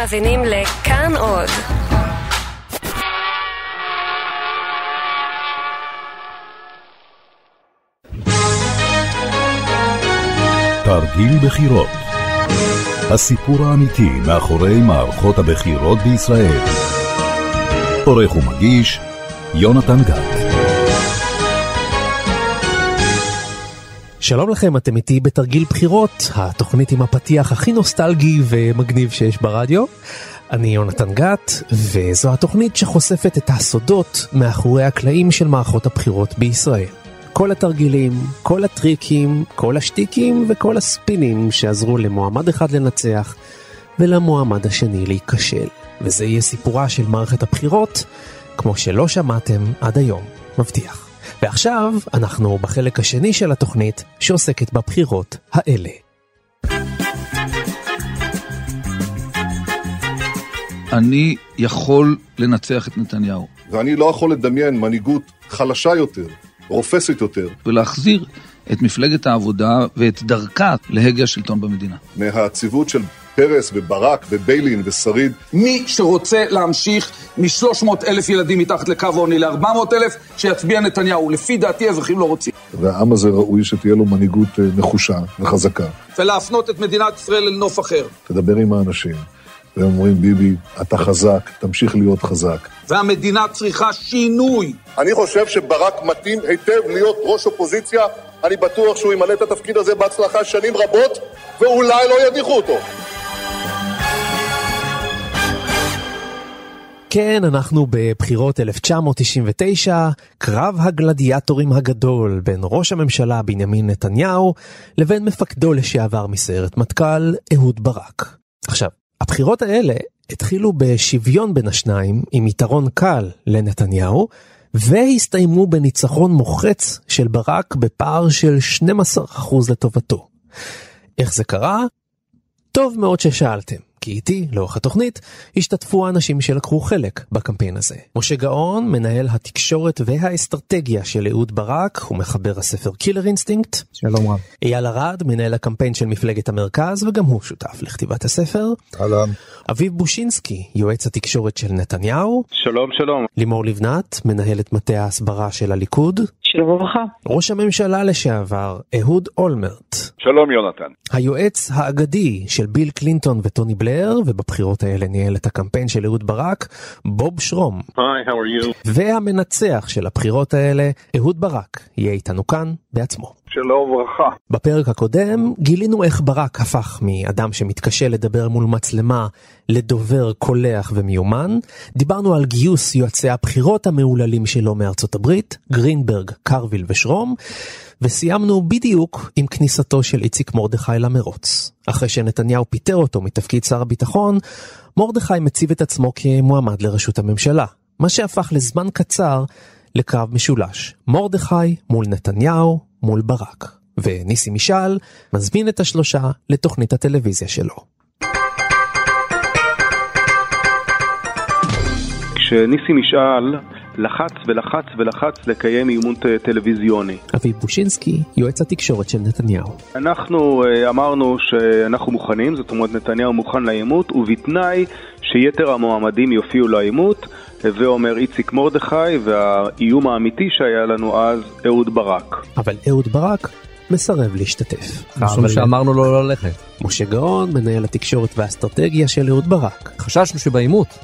מאזינים לכאן עוד. תרגיל בחירות הסיפור האמיתי מאחורי מערכות הבחירות בישראל. עורך ומגיש יונתן גת. שלום לכם, אתם איתי בתרגיל בחירות, התוכנית עם הפתיח הכי נוסטלגי ומגניב שיש ברדיו. אני יונתן גת, וזו התוכנית שחושפת את הסודות מאחורי הקלעים של מערכות הבחירות בישראל. כל התרגילים, כל הטריקים, כל השטיקים וכל הספינים שעזרו למועמד אחד לנצח ולמועמד השני להיכשל. וזה יהיה סיפורה של מערכת הבחירות, כמו שלא שמעתם עד היום, מבטיח. ועכשיו אנחנו בחלק השני של התוכנית שעוסקת בבחירות האלה. אני יכול לנצח את נתניהו. ואני לא יכול לדמיין מנהיגות חלשה יותר, רופסת יותר. ולהחזיר את מפלגת העבודה ואת דרכה להגה השלטון במדינה. מהציוות של פרס וברק וביילין ושריד. מי שרוצה להמשיך מ-300 אלף ילדים מתחת לקו העוני ל-400 אלף, שיצביע נתניהו. לפי דעתי האזרחים לא רוצים. והעם הזה ראוי שתהיה לו מנהיגות אה, נחושה וחזקה. ולהפנות את מדינת ישראל אל נוף אחר. תדבר עם האנשים, והם אומרים, ביבי, אתה חזק, תמשיך להיות חזק. והמדינה צריכה שינוי. אני חושב שברק מתאים היטב להיות ראש אופוזיציה. אני בטוח שהוא ימלא את התפקיד הזה בהצלחה שנים רבות, ואולי לא ידיחו אותו. כן, אנחנו בבחירות 1999, קרב הגלדיאטורים הגדול בין ראש הממשלה בנימין נתניהו לבין מפקדו לשעבר מסיירת מטכ"ל, אהוד ברק. עכשיו, הבחירות האלה התחילו בשוויון בין השניים, עם יתרון קל לנתניהו, והסתיימו בניצחון מוחץ של ברק בפער של 12% לטובתו. איך זה קרה? טוב מאוד ששאלתם. כי איתי, לאורך התוכנית, השתתפו האנשים שלקחו חלק בקמפיין הזה. משה גאון, מנהל התקשורת והאסטרטגיה של אהוד ברק, ומחבר הספר Killer Instinct. שלום רב. אייל ארד, מנהל הקמפיין של מפלגת המרכז, וגם הוא שותף לכתיבת הספר. אהלן. אביב בושינסקי, יועץ התקשורת של נתניהו. שלום, שלום. לימור לבנת, מנהלת מטה ההסברה של הליכוד. שלום וברכה. ראש הממשלה לשעבר, אהוד אולמרט. שלום, יונתן. היועץ האגדי של ביל קלינטון וטוני בלר, ובבחירות האלה ניהל את הקמפיין של אהוד ברק, בוב שרום. היי, how are you? והמנצח של הבחירות האלה, אהוד ברק, יהיה איתנו כאן בעצמו. שלום וברכה. בפרק הקודם גילינו איך ברק הפך מאדם שמתקשה לדבר מול מצלמה לדובר קולח ומיומן. דיברנו על גיוס יועצי הבחירות המהוללים שלו מארצות הברית, גרינברג, קרוויל ושרום. וסיימנו בדיוק עם כניסתו של איציק מרדכי למרוץ. אחרי שנתניהו פיטר אותו מתפקיד שר הביטחון, מרדכי מציב את עצמו כמועמד לראשות הממשלה, מה שהפך לזמן קצר לקרב משולש. מרדכי מול נתניהו מול ברק. וניסי משעל מזמין את השלושה לתוכנית הטלוויזיה שלו. כשניסי משאל לחץ ולחץ ולחץ לקיים אימון טלוויזיוני. אביב בושינסקי, יועץ התקשורת של נתניהו. אנחנו אה, אמרנו שאנחנו מוכנים, זאת אומרת נתניהו מוכן לעימות, ובתנאי שיתר המועמדים יופיעו לעימות, הווה אומר איציק מרדכי, והאיום האמיתי שהיה לנו אז, אהוד ברק. אבל אהוד ברק מסרב להשתתף. משום אבל שאמרנו לו לא ללכת. משה גאון, מנהל התקשורת והאסטרטגיה של אהוד ברק. חששנו שבעימות,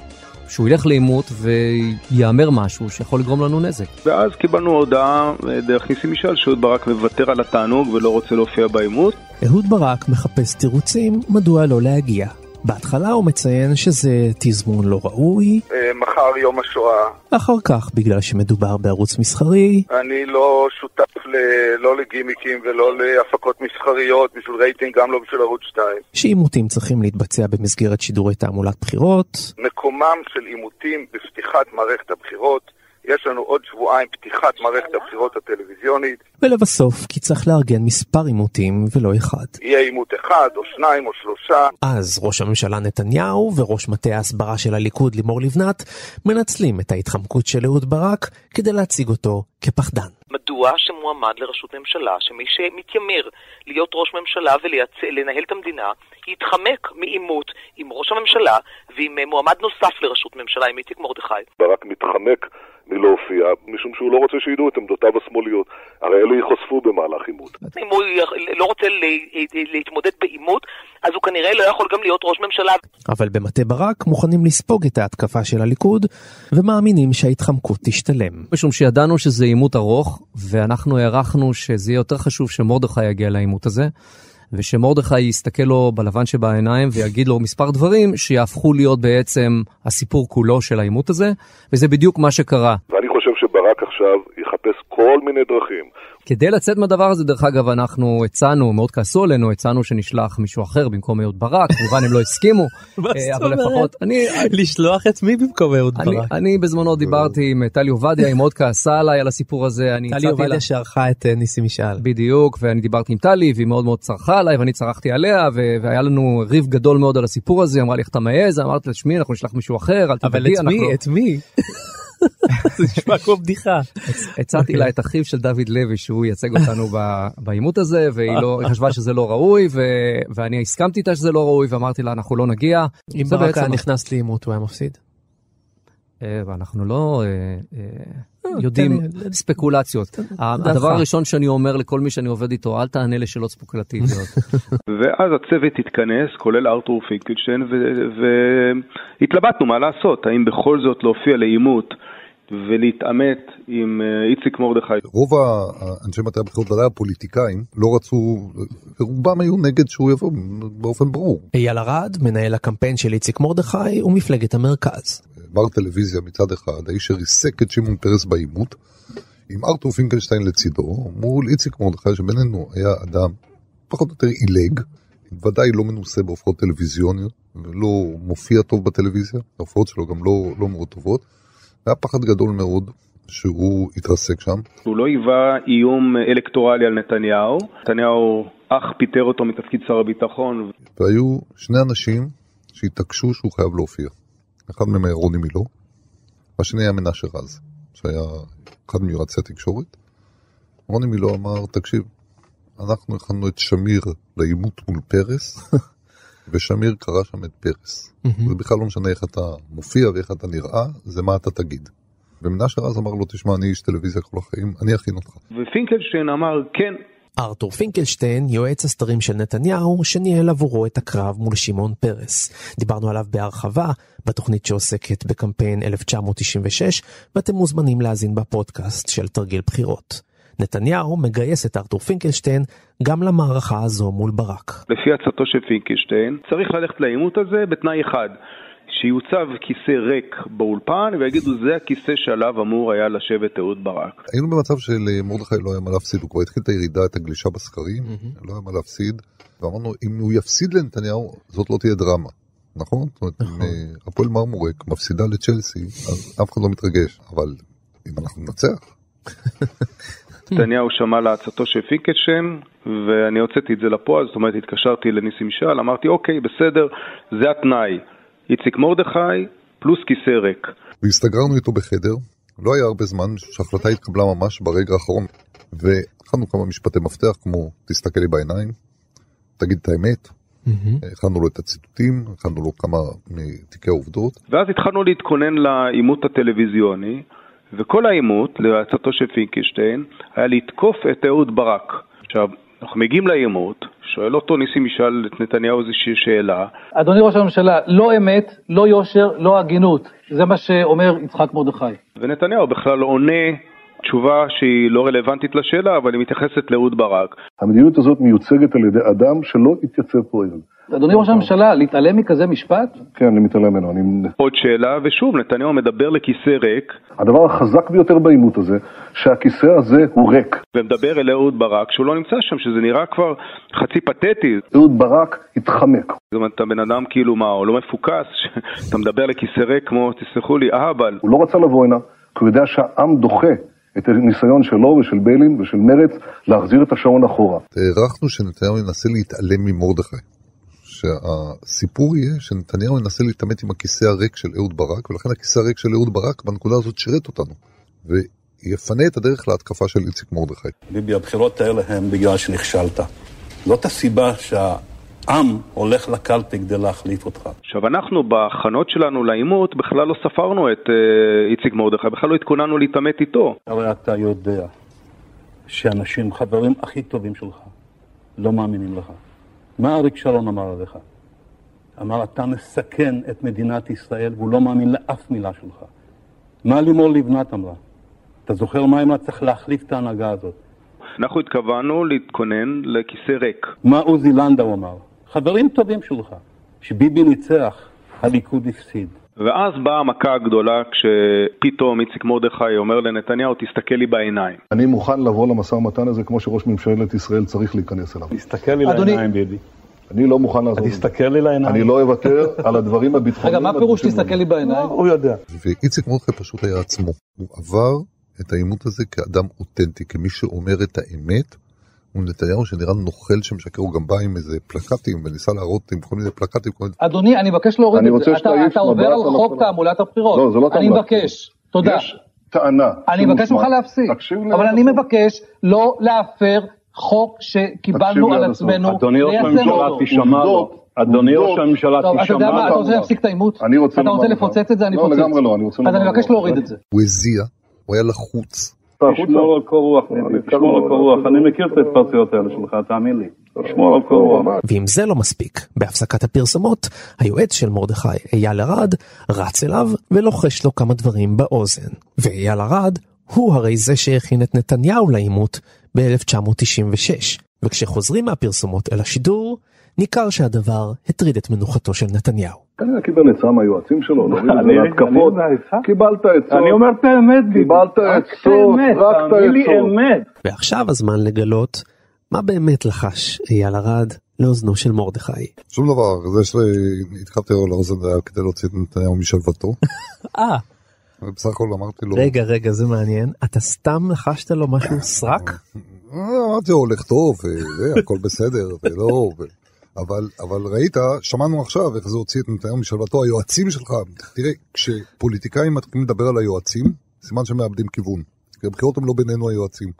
שהוא ילך לעימות ויאמר משהו שיכול לגרום לנו נזק. ואז קיבלנו הודעה אה, דרך ניסי משאל שאהוד ברק מוותר על התענוג ולא רוצה להופיע בעימות. אהוד ברק מחפש תירוצים מדוע לא להגיע. בהתחלה הוא מציין שזה תזמון לא ראוי, מחר יום השואה. אחר כך בגלל שמדובר בערוץ מסחרי, אני לא שותף ל- לא לגימיקים ולא להפקות מסחריות בשביל רייטינג, גם לא בשביל ערוץ 2. שעימותים צריכים להתבצע במסגרת שידורי תעמולת בחירות, מקומם של עימותים בפתיחת מערכת הבחירות. יש לנו עוד שבועיים פתיחת מערכת הבחירות הטלוויזיונית. ולבסוף כי צריך לארגן מספר עימותים ולא אחד. יהיה עימות אחד או שניים או שלושה. אז ראש הממשלה נתניהו וראש מטה ההסברה של הליכוד לימור לבנת מנצלים את ההתחמקות של אהוד ברק כדי להציג אותו כפחדן. מדוע שמועמד לראשות ממשלה, שמי שמתיימר להיות ראש ממשלה ולנהל את המדינה, יתחמק מעימות עם ראש הממשלה ועם מועמד נוסף לראשות ממשלה, עם איציק מרדכי. ברק מתחמק מלהופיע, משום שהוא לא רוצה שידעו את עמדותיו השמאליות. הרי אלו ייחשפו במהלך עימות. אם הוא לא רוצה להתמודד בעימות, אז הוא כנראה לא יכול גם להיות ראש ממשלה. אבל במטה ברק מוכנים לספוג את ההתקפה של הליכוד, ומאמינים שההתחמקות תשתלם. משום שידענו שזה עימות ארוך, ואנחנו הערכנו שזה יהיה יותר חשוב שמרדכי יגיע לעימות הזה. ושמרדכי יסתכל לו בלבן שבעיניים ויגיד לו מספר דברים שיהפכו להיות בעצם הסיפור כולו של העימות הזה, וזה בדיוק מה שקרה. חושב שברק עכשיו יחפש כל מיני דרכים כדי לצאת מהדבר הזה, דרך אגב, אנחנו הצענו, מאוד כעסו עלינו, הצענו שנשלח מישהו אחר במקום אהוד ברק, כמובן הם לא הסכימו, אה, אבל לפחות, אני... לשלוח את מי במקום אהוד ברק? אני בזמנו דיברתי עם טלי עובדיה, היא מאוד כעסה עליי על הסיפור הזה, אני הצעתי לה... טלי עובדיה שערכה את אה, ניסי משאל. בדיוק, ואני דיברתי עם טלי, והיא מאוד מאוד צרחה עליי, ואני צרחתי עליה, והיה לנו ריב גדול מאוד על הסיפור הזה, אמרה לי איך אתה מעז, אמרתי לה, שמי, אנחנו נשלח מישהו אחר, אל תדאגי, אבל את מי? את מי? זה נשמע כמו בדיחה. הצעתי לה את אחיו של דוד לוי שהוא ייצג אותנו בעימות הזה והיא לא, חשבה שזה לא ראוי ואני הסכמתי איתה שזה לא ראוי ואמרתי לה אנחנו לא נגיע. אם ברק היה נכנס לעימות הוא היה מפסיד? אה, ואנחנו לא אה, אה, יודעים ספקולציות. הדבר הראשון שאני אומר לכל מי שאני עובד איתו, אל תענה לשאלות ספקולטיביות. ואז הצוות התכנס, כולל ארתור פינקלשטיין, והתלבטנו מה לעשות, האם בכל זאת להופיע לעימות. ולהתעמת עם איציק מרדכי. רוב האנשי מטה הבחירות, ודאי הפוליטיקאים, לא רצו, רובם היו נגד שהוא יבוא באופן ברור. אייל ארד, מנהל הקמפיין של איציק מרדכי ומפלגת המרכז. מר טלוויזיה מצד אחד, האיש שריסק את שמעון פרס בעימות, עם ארתור פינקלשטיין לצידו, מול איציק מרדכי שבינינו היה אדם פחות או יותר עילג, ודאי לא מנוסה בהופעות טלוויזיוניות, ולא מופיע טוב בטלוויזיה, ההופעות שלו גם לא, לא מאוד טובות. היה פחד גדול מאוד שהוא יתרסק שם. הוא לא היווה איום אלקטורלי על נתניהו, נתניהו אך פיטר אותו מתפקיד שר הביטחון. והיו שני אנשים שהתעקשו שהוא חייב להופיע. אחד מהם היה רוני מילו, והשני היה מנשה רז, שהיה אחד מיועצי התקשורת. רוני מילו אמר, תקשיב, אנחנו הכנו את שמיר לעימות מול פרס, ושמיר קרא שם את פרס. זה בכלל לא משנה איך אתה מופיע ואיך אתה נראה, זה מה אתה תגיד. ומנשה רז אמר לו, תשמע, אני איש טלוויזיה כל החיים, אני אכין אותך. ופינקלשטיין אמר, כן, ארתור פינקלשטיין, יועץ הסתרים של נתניהו, שניהל עבורו את הקרב מול שמעון פרס. דיברנו עליו בהרחבה בתוכנית שעוסקת בקמפיין 1996, ואתם מוזמנים להאזין בפודקאסט של תרגיל בחירות. נתניהו מגייס את ארתור פינקלשטיין גם למערכה הזו מול ברק. לפי עצתו של פינקלשטיין, צריך ללכת לעימות הזה בתנאי אחד, שיוצב כיסא ריק באולפן ויגידו זה הכיסא שעליו אמור היה לשבת אהוד ברק. היינו במצב שלמרדכי לא היה מה להפסיד, הוא כבר התחיל את הירידה, את הגלישה בסקרים, mm-hmm. לא היה מה להפסיד, ואמרנו אם הוא יפסיד לנתניהו זאת לא תהיה דרמה. נכון? זאת אומרת, אם אה, הפועל מרמורק מפסידה לצ'לסי, אז אף אחד לא מתרגש, אבל אם אנחנו ננצח. נתניהו שמע לעצתו של פינקלשטיין, ואני הוצאתי את זה לפועל, זאת אומרת, התקשרתי לניסים משאל, אמרתי, אוקיי, בסדר, זה התנאי. איציק מרדכי פלוס כיסא ריק. והסתגרנו איתו בחדר, לא היה הרבה זמן שההחלטה התקבלה ממש ברגע האחרון, והכנו כמה משפטי מפתח כמו תסתכל לי בעיניים, תגיד את האמת, הכנו לו את הציטוטים, הכנו לו כמה מתיקי העובדות. ואז התחלנו להתכונן לעימות הטלוויזיוני, וכל העימות, לעצתו של פינקלשטיין, היה לתקוף את אהוד ברק. עכשיו, אנחנו מגיעים לעימות, שואל אותו ניסים ישאל את נתניהו איזושהי שאלה. אדוני ראש הממשלה, לא אמת, לא יושר, לא הגינות. זה מה שאומר יצחק מרדכי. ונתניהו בכלל עונה תשובה שהיא לא רלוונטית לשאלה, אבל היא מתייחסת לאהוד ברק. המדיניות הזאת מיוצגת על ידי אדם שלא התייצב פה היום. אדוני ראש הממשלה, להתעלם מכזה משפט? כן, אני מתעלם ממנו. אני... עוד שאלה, ושוב, נתניהו מדבר לכיסא ריק. הדבר החזק ביותר בעימות הזה, שהכיסא הזה הוא ריק. ומדבר אל אהוד ברק, שהוא לא נמצא שם, שזה נראה כבר חצי פתטי. אהוד ברק התחמק. זאת אומרת, אתה בן אדם כאילו מה, הוא לא מפוקס, אתה מדבר לכיסא ריק כמו, תסלחו לי, אהבל. הוא לא רצה לבוא הנה, כי הוא יודע שהעם דוחה. את הניסיון שלו ושל ביילין ושל מרץ להחזיר את השעון אחורה. הערכנו שנתניהו ינסה להתעלם ממרדכי. שהסיפור יהיה שנתניהו ינסה להתעמת עם הכיסא הריק של אהוד ברק, ולכן הכיסא הריק של אהוד ברק בנקודה הזאת שירת אותנו. יפנה את הדרך להתקפה של איציק מרדכי. ביבי, הבחירות האלה הן בגלל שנכשלת. זאת הסיבה שהעם הולך לקלפי כדי להחליף אותך. עכשיו, אנחנו בהכנות שלנו לעימות בכלל לא ספרנו את אה, איציק מרדכי, בכלל לא התכוננו להתעמת איתו. הרי אתה יודע שאנשים, חברים הכי טובים שלך, לא מאמינים לך. מה אריק שרון אמר עליך? אמר, אתה מסכן את מדינת ישראל, והוא לא מאמין לאף מילה שלך. מה לימור לבנת אמרה? אתה זוכר מה אמרה? צריך להחליף את ההנהגה הזאת. אנחנו התכוונו להתכונן לכיסא ריק. מה עוזי לנדאו אמר? חברים טובים שלך, שביבי ניצח, הליכוד הפסיד. ואז באה המכה הגדולה כשפתאום איציק מרדכי אומר לנתניהו, תסתכל לי בעיניים. אני מוכן לבוא למשא ומתן הזה כמו שראש ממשלת ישראל צריך להיכנס אליו. תסתכל לי לעיניים, ביבי. אני לא מוכן לעזוב. תסתכל לי לעיניים. אני לא אוותר על הדברים הביטחוניים. רגע, מה פירוש תסתכל לי בעיניים? הוא יודע. ואיציק מרדכי פשוט היה עצמו. הוא עבר את העימות הזה כאדם אותנטי, כמי שאומר את האמת. הוא נתניהו שנראה נוכל שמשקר, הוא גם בא עם איזה פלקטים וניסה להראות עם כל מיני פלקטים. כל... אדוני, אני מבקש להוריד את זה. אתה, אתה עובר על חוק תעמולת הבחירות. לא, זה לא אני תעמולת מבקש. תודה. יש טענה. אני מבקש ממך להפסיק. תקשיב לי אבל אני. מבקש לא להפר חוק שקיבלנו על. עצמנו אדוני ראש הממשלה. תשמע לו. אדוני ראש. הממשלה, טוב, אתה יודע תשמע מה, אתה. רוצה להפסיק את העימות? אני רוצה אתה רוצה. לפוצץ את זה? אני לא, אפוצץ. לגמרי לא, אני רוצה אז לומר אני מבקש. להוריד את זה. הוא הזיע, הוא היה לחוץ. תשמור על קור רוח, תשמור על קור רוח. אני מכיר את ההתפרצויות האלה שלך, תאמין לי. תשמור על קור רוח. ואם זה לא מספיק, בהפסקת הפרסומות, היועץ של מרדכי, אייל ארד, רץ אליו ולוחש לו כמה דברים באוזן. ואייל ארד הוא הרי זה שהכין את נתניהו לעימות ב-1996. וכשחוזרים מהפרסומות אל השידור, ניכר שהדבר הטריד את מנוחתו של נתניהו. כנראה קיבל עצה מהיועצים שלו, להוריד את זה אני- להתקפות. קיבלת עצות. אני אומר את האמת, ביבי. קיבלת עצות, רק את העצות. אמת. ועכשיו הזמן לגלות מה באמת לחש אייל ארד לאוזנו של מרדכי. שום דבר, זה שהתחלתי לו לאוזן זה היה כדי להוציא את נתניהו משלוותו. אה, ובסך הכל אמרתי לו, רגע, רגע, זה מעניין. אתה סתם לחשת לו משהו סרק? "אה, אמרתי לו, הולך טוב, וזה, הכל בסדר, ולא. אבל, אבל ראית, שמענו עכשיו איך זה הוציא את נתניהו משלוותו, היועצים שלך, תראה, כשפוליטיקאים מתחילים לדבר על היועצים, סימן שהם מאבדים כיוון. כי הבחירות הם לא בינינו היועצים.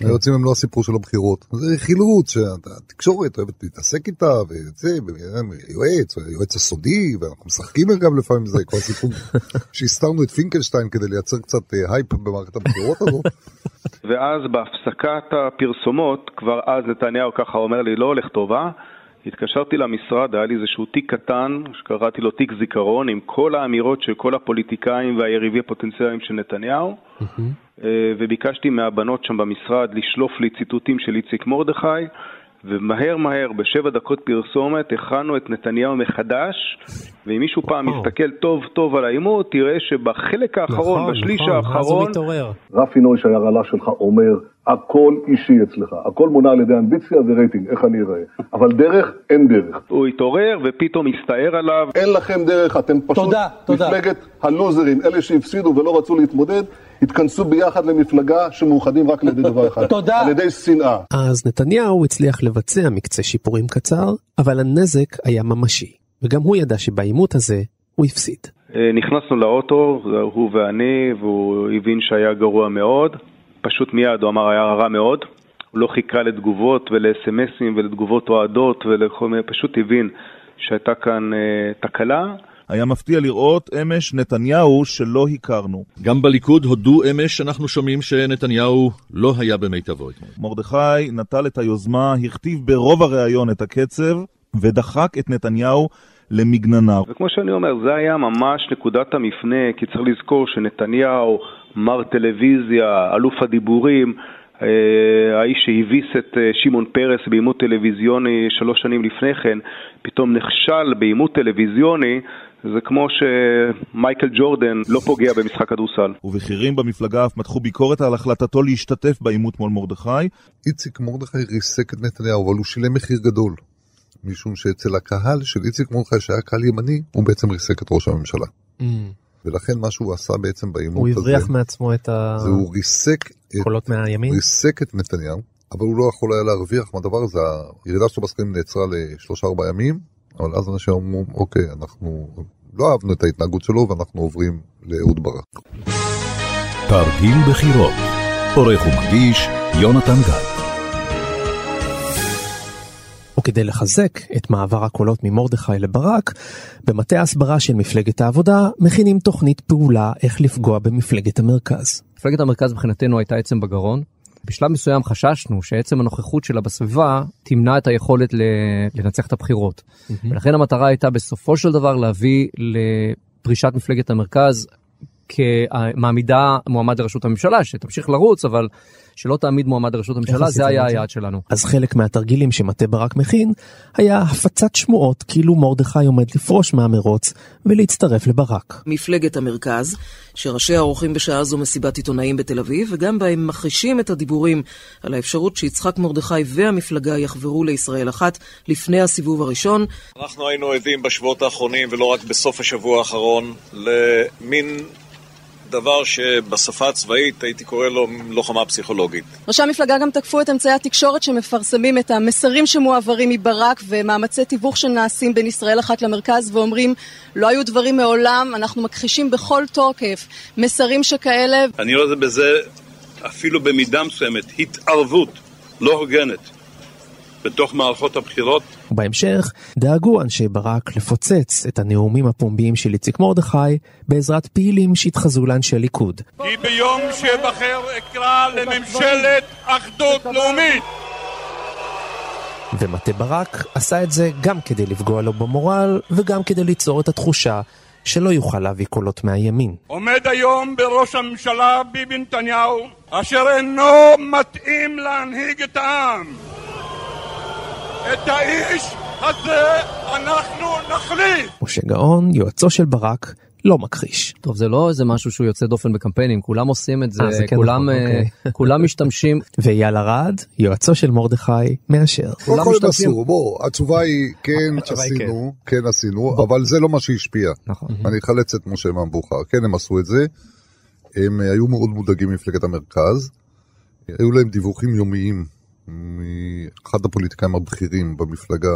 היועצים הם לא הסיפור של הבחירות. זה חילוץ שהתקשורת אוהבת להתעסק איתה, וזה, ויועץ, היועץ הסודי, ואנחנו משחקים גם לפעמים זה, כל הסיפור שהסתרנו את פינקלשטיין כדי לייצר קצת אה, הייפ במערכת הבחירות הזו. ואז בהפסקת הפרסומות, כבר אז נתניהו ככה אומר לי, לא הולך טוב, אה? התקשרתי למשרד, היה לי איזשהו תיק קטן, שקראתי לו תיק זיכרון, עם כל האמירות של כל הפוליטיקאים והיריבים הפוטנציאליים של נתניהו, אה, וביקשתי מהבנות שם במשרד לשלוף לי ציטוטים של איציק מרדכי, ומהר מהר, בשבע דקות פרסומת, הכנו את נתניהו מחדש, ואם מישהו פעם יסתכל טוב טוב על העימות, תראה שבחלק האחרון, נכון, בשליש נכון, אז הוא האחרון, מתעורר. רפי נוי שהיה רל"ש שלך אומר, הכל אישי אצלך, הכל מונע על ידי אמביציה ורייטינג, איך אני אראה. אבל דרך, אין דרך. הוא התעורר ופתאום הסתער עליו. אין לכם דרך, אתם פשוט תודה, תודה. מפלגת הלוזרים, אלה שהפסידו ולא רצו להתמודד, התכנסו ביחד למפלגה שמאוחדים רק על ידי דבר אחד. תודה. על ידי שנאה. אז נתניהו הצליח לבצע מקצה שיפורים קצר, אבל הנזק היה ממשי, וגם הוא ידע שבעימות הזה הוא הפסיד. אה, נכנסנו לאוטו, הוא ואני, והוא הבין שהיה גרוע מאוד. פשוט מיד הוא אמר היה רע מאוד. הוא לא חיכה לתגובות ולסמסים ולתגובות אוהדות ולכל מיני, פשוט הבין שהייתה כאן אה, תקלה. היה מפתיע לראות אמש נתניהו שלא הכרנו. גם בליכוד הודו אמש שאנחנו שומעים שנתניהו לא היה במיטבו אתמול. מרדכי נטל את היוזמה, הכתיב ברוב הראיון את הקצב, ודחק את נתניהו למגננה. וכמו שאני אומר, זה היה ממש נקודת המפנה, כי צריך לזכור שנתניהו, מר טלוויזיה, אלוף הדיבורים, אה, האיש שהביס את אה, שמעון פרס בעימות טלוויזיוני שלוש שנים לפני כן, פתאום נכשל בעימות טלוויזיוני, זה כמו שמייקל ג'ורדן לא פוגע במשחק כדורסל. ובכירים במפלגה אף מתחו ביקורת על החלטתו להשתתף בעימות מול מרדכי. איציק מרדכי ריסק את נתניהו, אבל הוא שילם מחיר גדול. משום שאצל הקהל של איציק מרדכי, שהיה קהל ימני, הוא בעצם ריסק את ראש הממשלה. ולכן מה שהוא עשה בעצם בעימות הוא הזה, הבריח מעצמו את זה הוא ריסק את, הקולות מהימין? ריסק את נתניהו, אבל הוא לא יכול היה להרוויח מהדבר הזה, הירידה שלו בסקרים נעצרה לשלושה ארבעה ימים, אבל אז אנשים אמרו, אוקיי, אנחנו לא אהבנו את ההתנהגות שלו ואנחנו עוברים לאהוד ברק. תרגיל בחירות. עורך ומגיש יונתן גת. וכדי לחזק את מעבר הקולות ממרדכי לברק, במטה ההסברה של מפלגת העבודה מכינים תוכנית פעולה איך לפגוע במפלגת המרכז. מפלגת המרכז מבחינתנו הייתה עצם בגרון. בשלב מסוים חששנו שעצם הנוכחות שלה בסביבה תמנע את היכולת לנצח את הבחירות. Mm-hmm. ולכן המטרה הייתה בסופו של דבר להביא לפרישת מפלגת המרכז כמעמידה מועמד לראשות הממשלה, שתמשיך לרוץ, אבל שלא תעמיד מועמד לראשות הממשלה, זה היה היעד שלנו. אז חלק מהתרגילים שמטה ברק מכין, היה הפצת שמועות כאילו מרדכי עומד לפרוש מהמרוץ ולהצטרף לברק. מפלגת המרכז, שראשיה עורכים בשעה זו מסיבת עיתונאים בתל אביב, וגם בהם מחרישים את הדיבורים על האפשרות שיצחק מרדכי והמפלגה יחברו לישראל אחת לפני הסיבוב הראשון. אנחנו היינו עדים בשבועות האחרונים, ולא רק בסוף השבוע האחרון, למין דבר שבשפה הצבאית הייתי קורא לו לוחמה פסיכולוגית. ראשי המפלגה גם תקפו את אמצעי התקשורת שמפרסמים את המסרים שמועברים מברק ומאמצי תיווך שנעשים בין ישראל אחת למרכז ואומרים לא היו דברים מעולם, אנחנו מכחישים בכל תוקף מסרים שכאלה. אני רואה בזה אפילו במידה מסוימת התערבות לא הוגנת בתוך מערכות הבחירות. ובהמשך דאגו אנשי ברק לפוצץ את הנאומים הפומביים של איציק מרדכי בעזרת פעילים שהתחזו לאנשי ליכוד. כי ביום שאבחר אקרא לממשלת אחדות לאומית. ומטה ברק עשה את זה גם כדי לפגוע לו במורל וגם כדי ליצור את התחושה שלא יוכל להביא קולות מהימין. עומד היום בראש הממשלה ביבי נתניהו, אשר אינו מתאים להנהיג את העם. את האיש הזה אנחנו נחליף! משה גאון, יועצו של ברק, לא מכחיש. טוב, זה לא איזה משהו שהוא יוצא דופן בקמפיינים, כולם עושים את זה, אה, זה כן כולם, נכון, אה, אוקיי. כולם משתמשים. ואייל ארד, יועצו של מרדכי, מאשר. כל הם עשו, בוא, התשובה היא כן התשובה היא עשינו, כן עשינו, אבל זה לא מה שהשפיע. נכון. אני אחלץ את משה מהמבוכר, כן הם עשו את זה, הם אה, היו מאוד מודאגים ממפלגת המרכז, היו להם דיווחים יומיים מאחד הפוליטיקאים הבכירים במפלגה,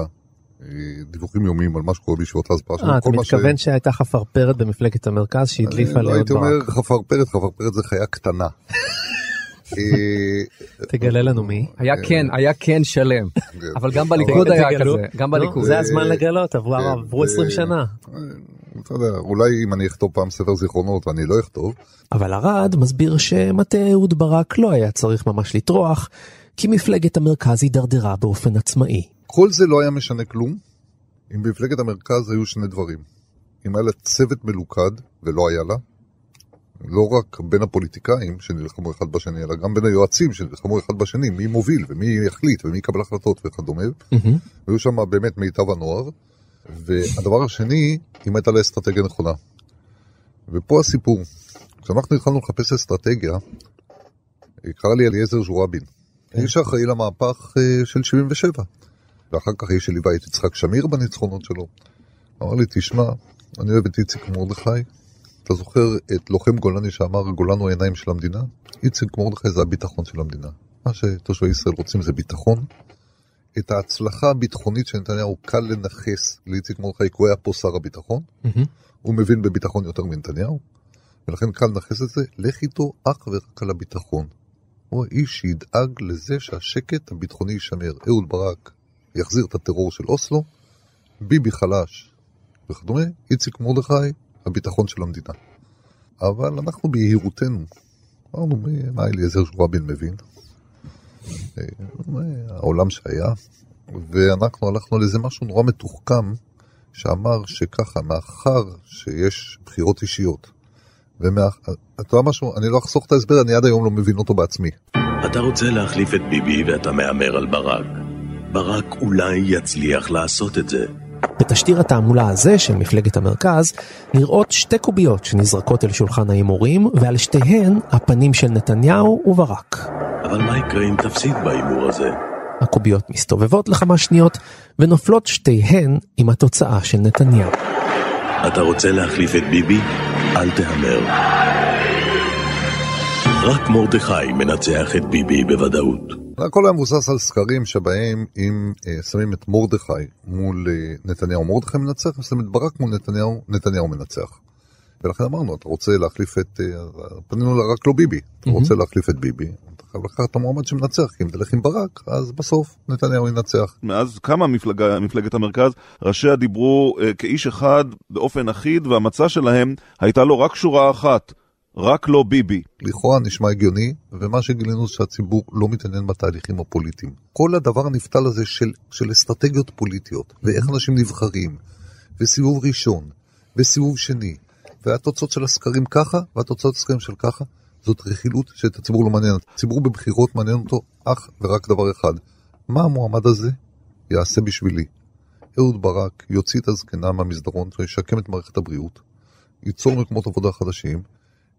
אה, דיווחים יומיים על מה שקורה בישיבות ההסברה שלנו. אה, אתה מה ש- מתכוון שהייתה חפרפרת במפלגת המרכז שהדליפה לא לאהוד הייתי אומר ברק. חפרפרת, חפרפרת זה חיה קטנה. אה, תגלה לנו מי. היה כן, היה כן שלם. אבל גם בליכוד. היה כזה, גם נו, בליכוד. זה הזמן לגלות, עברו כן, עברו 20 ו- שנה. אתה יודע, אולי אם אני אכתוב פעם ספר זיכרונות ואני לא אכתוב, אבל ארד מסביר שמטה אהוד ברק לא היה צריך ממש לטרוח, כי מפלגת המרכז הידרדרה באופן עצמאי. כל זה לא היה משנה כלום אם במפלגת המרכז היו שני דברים. אם היה לה צוות מלוכד, ולא היה לה, לא רק בין הפוליטיקאים שנלחמו אחד בשני, אלא גם בין היועצים שנלחמו אחד בשני, מי מוביל ומי יחליט ומי יקבל החלטות וכדומה. היו שם באמת מיטב הנוער. והדבר השני, אם הייתה לה אסטרטגיה נכונה. ופה הסיפור. כשאנחנו התחלנו לחפש אסטרטגיה, קרא לי אליעזר ז'ורבין, האיש האחראי למהפך אה, של 77. ואחר כך האיש שליווה את יצחק שמיר בניצחונות שלו. אמר לי, תשמע, אני אוהב את איציק מרדכי. אתה זוכר את לוחם גולני שאמר, גולן הוא העיניים של המדינה? איציק מרדכי זה הביטחון של המדינה. מה שתושבי ישראל רוצים זה ביטחון. את ההצלחה הביטחונית של נתניהו קל לנכס לאיציק מרדכי, כי הוא היה פה שר הביטחון. הוא מבין בביטחון יותר מנתניהו, ולכן קל לנכס את זה, לך איתו אך ורק על הביטחון. הוא האיש שידאג לזה שהשקט הביטחוני יישמר. אהוד ברק יחזיר את הטרור של אוסלו, ביבי חלש וכדומה, איציק מרדכי, הביטחון של המדינה. אבל אנחנו ביהירותנו, אמרנו, "מי- מה אליעזר רבין מבין? אה, העולם שהיה, ואנחנו הלכנו על איזה משהו נורא מתוחכם, שאמר שככה, מאחר שיש בחירות אישיות, ואתה יודע משהו, אני לא אחסוך את ההסבר, אני עד היום לא מבין אותו בעצמי. אתה רוצה להחליף את ביבי ואתה מהמר על ברק. ברק אולי יצליח לעשות את זה. בתשדיר התעמולה הזה של מפלגת המרכז נראות שתי קוביות שנזרקות אל שולחן ההימורים ועל שתיהן הפנים של נתניהו וברק. אבל מה יקרה אם תפסיד בהימור הזה? הקוביות מסתובבות לכמה שניות ונופלות שתיהן עם התוצאה של נתניהו. אתה רוצה להחליף את ביבי? אל תהמר. רק מרדכי מנצח את ביבי בוודאות. הכל היה מבוסס על סקרים שבהם אם אה, שמים את מרדכי מול אה, נתניהו, מרדכי מנצח, אם שמים את ברק מול נתניהו, נתניהו מנצח. ולכן אמרנו, אתה רוצה להחליף את... אה, פנינו רק לא ביבי, אתה רוצה להחליף את ביבי, חייב לקחת את המועמד שמנצח, כי אם תלך עם ברק, אז בסוף נתניהו ינצח. מאז קמה מפלגה, מפלגת המרכז, ראשיה דיברו אה, כאיש אחד באופן אחיד, והמצע שלהם הייתה לו רק שורה אחת, רק לא ביבי. לכאורה נשמע הגיוני, ומה שגילינו שהציבור לא מתעניין בתהליכים הפוליטיים. כל הדבר הנפתל הזה של, של אסטרטגיות פוליטיות, ואיך אנשים נבחרים, וסיבוב ראשון, וסיבוב שני, והתוצאות של הסקרים ככה, והתוצאות של הסקרים של ככה, זאת רכילות שאת הציבור לא מעניין. הציבור בבחירות מעניין אותו אך ורק דבר אחד, מה המועמד הזה יעשה בשבילי? אהוד ברק יוציא את הזקנה מהמסדרון וישקם את מערכת הבריאות, ייצור מקומות עבודה חדשים,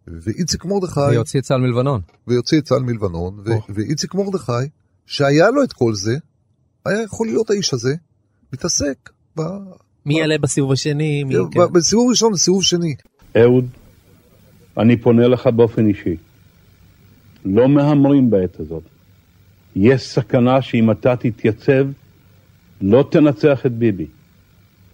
ואיציק מרדכי... ויוציא את צה"ל מלבנון. ויוציא את צה"ל מלבנון, ו- ואיציק מרדכי, שהיה לו את כל זה, היה יכול להיות האיש הזה, מתעסק ב... מי יעלה בסיבוב השני? מי... ב- בסיבוב ראשון, בסיבוב שני. אהוד, אני פונה לך באופן אישי. לא מהמרים בעת הזאת. יש סכנה שאם אתה תתייצב, לא תנצח את ביבי.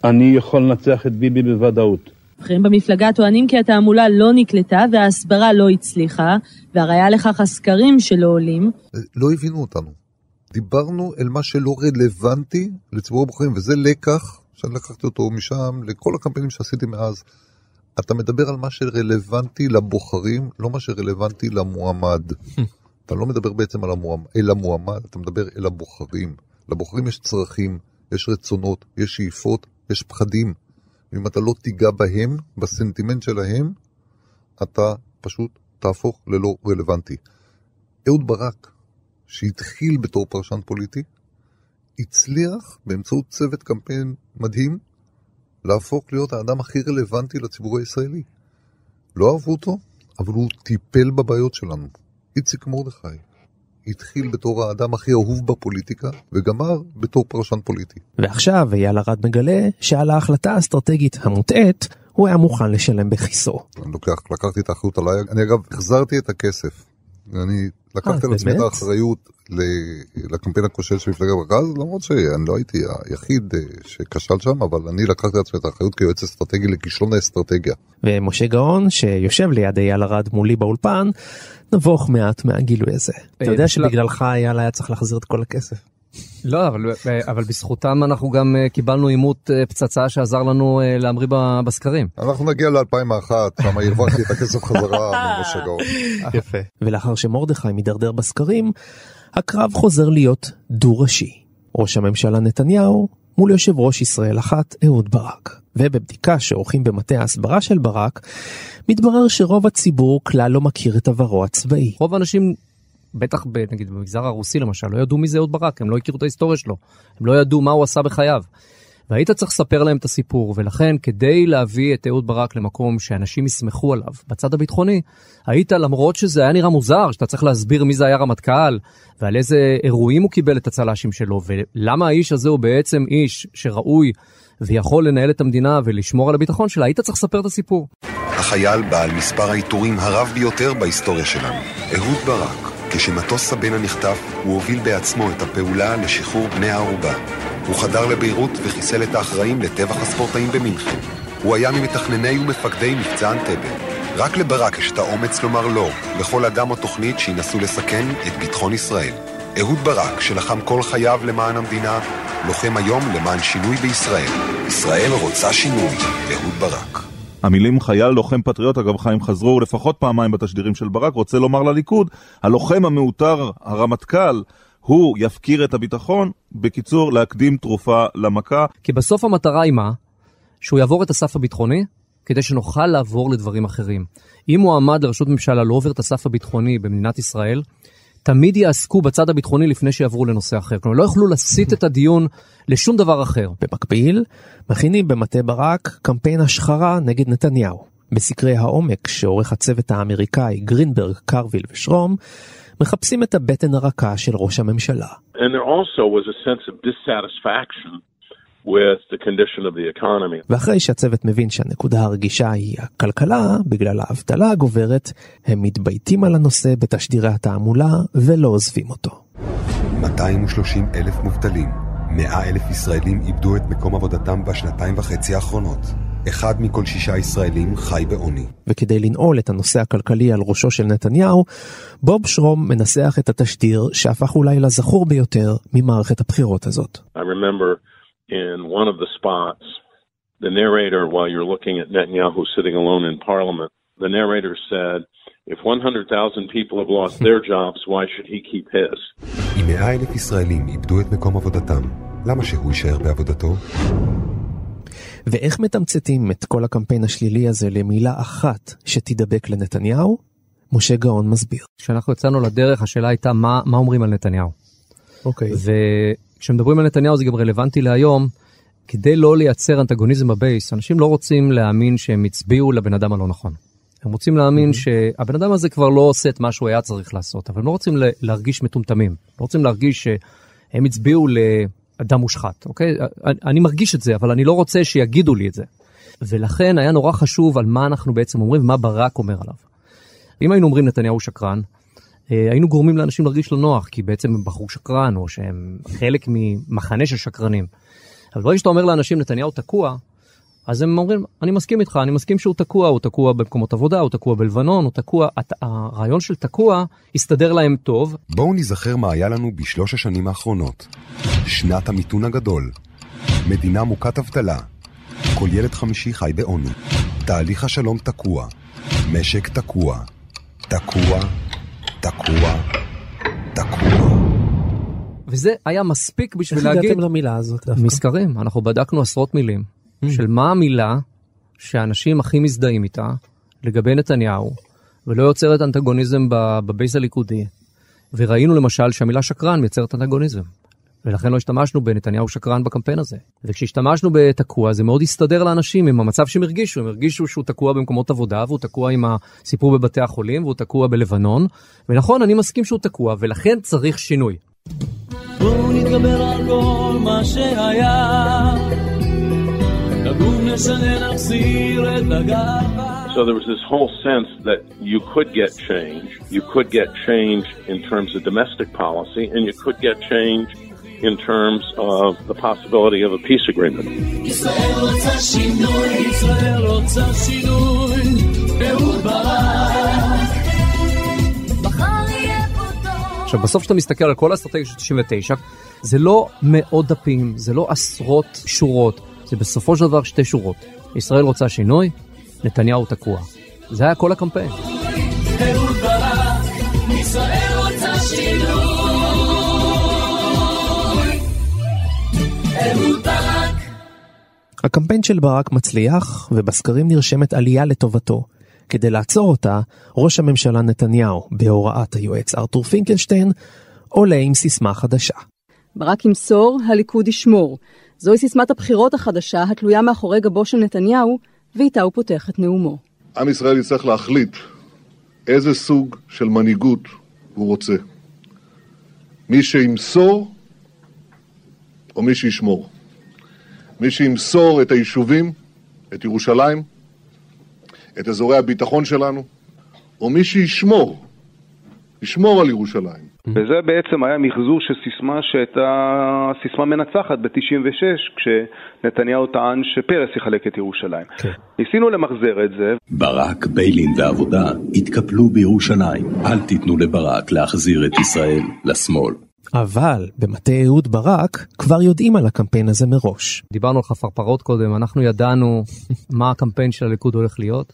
אני יכול לנצח את ביבי בוודאות. בכירים במפלגה טוענים כי התעמולה לא נקלטה וההסברה לא הצליחה, והראיה לכך הסקרים שלא עולים. לא הבינו אותנו. דיברנו אל מה שלא רלוונטי לציבור הבוחרים, וזה לקח שאני לקחתי אותו משם לכל הקמפיינים שעשיתי מאז. אתה מדבר על מה שרלוונטי לבוחרים, לא מה שרלוונטי למועמד. אתה לא מדבר בעצם על המועמד, אל המועמד, אתה מדבר אל הבוחרים. לבוחרים יש צרכים, יש רצונות, יש שאיפות, יש פחדים. ואם אתה לא תיגע בהם, בסנטימנט שלהם, אתה פשוט תהפוך ללא רלוונטי. אהוד ברק, שהתחיל בתור פרשן פוליטי, הצליח באמצעות צוות קמפיין מדהים להפוך להיות האדם הכי רלוונטי לציבור הישראלי. לא אהבו אותו, אבל הוא טיפל בבעיות שלנו. איציק מרדכי התחיל בתור האדם הכי אהוב בפוליטיקה, וגמר בתור פרשן פוליטי. ועכשיו אייל ארד מגלה שעל ההחלטה האסטרטגית המוטעית הוא היה מוכן לשלם בכיסו. אני לוקח, לקחתי את האחריות עליי, אני אגב החזרתי את הכסף. אני לקחתי על עצמי את האחריות לקמפיין הכושל של מפלגת מרכז, למרות שאני לא הייתי היחיד שכשל שם, אבל אני לקחתי על עצמי את האחריות כיועץ אסטרטגי לכישלון האסטרטגיה. ומשה גאון, שיושב ליד אייל ארד מולי באולפן, נבוך מעט מהגילוי הזה. אתה יודע שבגללך אייל היה צריך להחזיר את כל הכסף. לא, אבל, אבל בזכותם אנחנו גם קיבלנו עימות פצצה שעזר לנו להמריא בסקרים. אנחנו נגיע ל-2001, שם הרווחתי את הכסף חזרה ממשה גאון. יפה. ולאחר שמרדכי מידרדר בסקרים, הקרב חוזר להיות דו-ראשי. ראש הממשלה נתניהו מול יושב ראש ישראל אחת, אהוד ברק. ובבדיקה שעורכים במטה ההסברה של ברק, מתברר שרוב הציבור כלל לא מכיר את עברו הצבאי. רוב האנשים בטח נגיד במגזר הרוסי למשל, לא ידעו מי זה אהוד ברק, הם לא הכירו את ההיסטוריה שלו, הם לא ידעו מה הוא עשה בחייו. והיית צריך לספר להם את הסיפור, ולכן כדי להביא את אהוד ברק למקום שאנשים יסמכו עליו בצד הביטחוני, היית למרות שזה היה נראה מוזר, שאתה צריך להסביר מי זה היה רמטכ"ל, ועל איזה אירועים הוא קיבל את הצל"שים שלו, ולמה האיש הזה הוא בעצם איש שראוי ויכול לנהל את המדינה ולשמור על הביטחון שלה, היית צריך לספר את הסיפור. החייל בעל מספר העיטורים הרב ביותר בהיסטוריה שלנו, אהוד ברק. כשמטוס סבנה נחטף, הוא הוביל בעצמו את הפעולה לשחרור בני הערובה. הוא חדר לביירות וחיסל את האחראים לטבח הספורטאים במינכן. הוא היה ממתכנני ומפקדי מבצע אנטבה. רק לברק יש את האומץ לומר לא לכל אדם או תוכנית שינסו לסכן את ביטחון ישראל. אהוד ברק, שלחם כל חייו למען המדינה, לוחם היום למען שינוי בישראל. ישראל רוצה שינוי. אהוד ברק. המילים חייל לוחם פטריוט, אגב חיים חזרו לפחות פעמיים בתשדירים של ברק, רוצה לומר לליכוד, הלוחם המעוטר, הרמטכ"ל, הוא יפקיר את הביטחון, בקיצור, להקדים תרופה למכה. כי בסוף המטרה היא מה? שהוא יעבור את הסף הביטחוני, כדי שנוכל לעבור לדברים אחרים. אם מועמד לראשות ממשלה לא עובר את הסף הביטחוני במדינת ישראל, תמיד יעסקו בצד הביטחוני לפני שיעברו לנושא אחר. כלומר, לא יוכלו להסיט את הדיון לשום דבר אחר. במקביל, מכינים במטה ברק קמפיין השחרה נגד נתניהו. בסקרי העומק שעורך הצוות האמריקאי גרינברג, קרוויל ושרום, מחפשים את הבטן הרכה של ראש הממשלה. And there also was a sense of dissatisfaction ואחרי שהצוות מבין שהנקודה הרגישה היא הכלכלה, בגלל האבטלה הגוברת, הם מתבייתים על הנושא בתשדירי התעמולה ולא עוזבים אותו. 230 אלף מובטלים, 100 אלף ישראלים איבדו את מקום עבודתם בשנתיים וחצי האחרונות. אחד מכל שישה ישראלים חי בעוני. וכדי לנעול את הנושא הכלכלי על ראשו של נתניהו, בוב שרום מנסח את התשדיר שהפך אולי לזכור ביותר ממערכת הבחירות הזאת. I remember in one of the spots, the narrator, while you're looking at Netanyahu sitting alone in parliament, the narrator said, if 100,000 people have lost their jobs, why should he keep his? אם מאה אלף ישראלים איבדו את מקום עבודתם, למה שהוא יישאר בעבודתו? ואיך מתמצתים את כל הקמפיין השלילי הזה למילה אחת שתידבק לנתניהו? משה גאון מסביר. כשאנחנו יצאנו לדרך השאלה הייתה מה, מה אומרים על נתניהו. אוקיי. וכשמדברים על נתניהו זה גם רלוונטי להיום, כדי לא לייצר אנטגוניזם בבייס, אנשים לא רוצים להאמין שהם הצביעו לבן אדם הלא נכון. הם רוצים להאמין שהבן אדם הזה כבר לא עושה את מה שהוא היה צריך לעשות, אבל הם לא רוצים להרגיש מטומטמים, לא רוצים להרגיש שהם הצביעו לאדם מושחת, אוקיי? אני מרגיש את זה, אבל אני לא רוצה שיגידו לי את זה. ולכן היה נורא חשוב על מה אנחנו בעצם אומרים ומה ברק אומר עליו. אם היינו אומרים נתניהו שקרן, היינו גורמים לאנשים להרגיש לא נוח, כי בעצם הם בחור שקרן, או שהם חלק ממחנה של שקרנים. אבל ברגע שאתה אומר לאנשים נתניהו תקוע, אז הם אומרים, אני מסכים איתך, אני מסכים שהוא תקוע, הוא תקוע במקומות עבודה, הוא תקוע בלבנון, הוא תקוע, הרעיון של תקוע הסתדר להם טוב. בואו נזכר מה היה לנו בשלוש השנים האחרונות. שנת המיתון הגדול. מדינה מוכת אבטלה. כל ילד חמישי חי בעוני. תהליך השלום תקוע. משק תקוע. תקוע. תקוע. תקוע. וזה היה מספיק בשביל איך להגיד... הגעתם למילה הזאת דווקא? מזכרים, אנחנו בדקנו עשרות מילים. Mm. של מה המילה שאנשים הכי מזדהים איתה לגבי נתניהו, ולא יוצרת אנטגוניזם בבייס הליכודי. וראינו למשל שהמילה שקרן מייצרת אנטגוניזם. ולכן לא השתמשנו בנתניהו שקרן בקמפיין הזה. וכשהשתמשנו בתקוע זה מאוד הסתדר לאנשים עם המצב שהם הרגישו, הם הרגישו שהוא תקוע במקומות עבודה והוא תקוע עם הסיפור בבתי החולים והוא תקוע בלבנון. ונכון, אני מסכים שהוא תקוע ולכן צריך שינוי. בואו נתגבר על כל מה שהיה So there was this whole sense that you could get change. You could get change in terms of domestic policy, and you could get change in terms of the possibility of a peace agreement. עכשיו בסוף כשאתה מסתכל על כל האסטרטגיה של 99, זה לא מאות דפים, זה לא עשרות שורות. זה בסופו של דבר שתי שורות. ישראל רוצה שינוי, נתניהו תקוע. זה היה כל הקמפיין. אהוד ברק, ישראל רוצה שינוי. אהוד ברק. הקמפיין של ברק מצליח, ובסקרים נרשמת עלייה לטובתו. כדי לעצור אותה, ראש הממשלה נתניהו, בהוראת היועץ ארתור פינקלשטיין, עולה עם סיסמה חדשה. ברק ימסור, הליכוד ישמור. זוהי סיסמת הבחירות החדשה, התלויה מאחורי גבו של נתניהו, ואיתה הוא פותח את נאומו. עם ישראל יצטרך להחליט איזה סוג של מנהיגות הוא רוצה. מי שימסור או מי שישמור. מי שימסור את היישובים, את ירושלים, את אזורי הביטחון שלנו, או מי שישמור, ישמור על ירושלים. וזה בעצם היה מחזור של סיסמה שהייתה סיסמה מנצחת ב-96, כשנתניהו טען שפרס יחלק את ירושלים. כן. ניסינו למחזר את זה. ברק, ביילין ועבודה התקפלו בירושלים. אל תיתנו לברק להחזיר את ישראל לשמאל. אבל במטה אהוד ברק כבר יודעים על הקמפיין הזה מראש. דיברנו על חפרפרות קודם, אנחנו ידענו מה הקמפיין של הליכוד הולך להיות.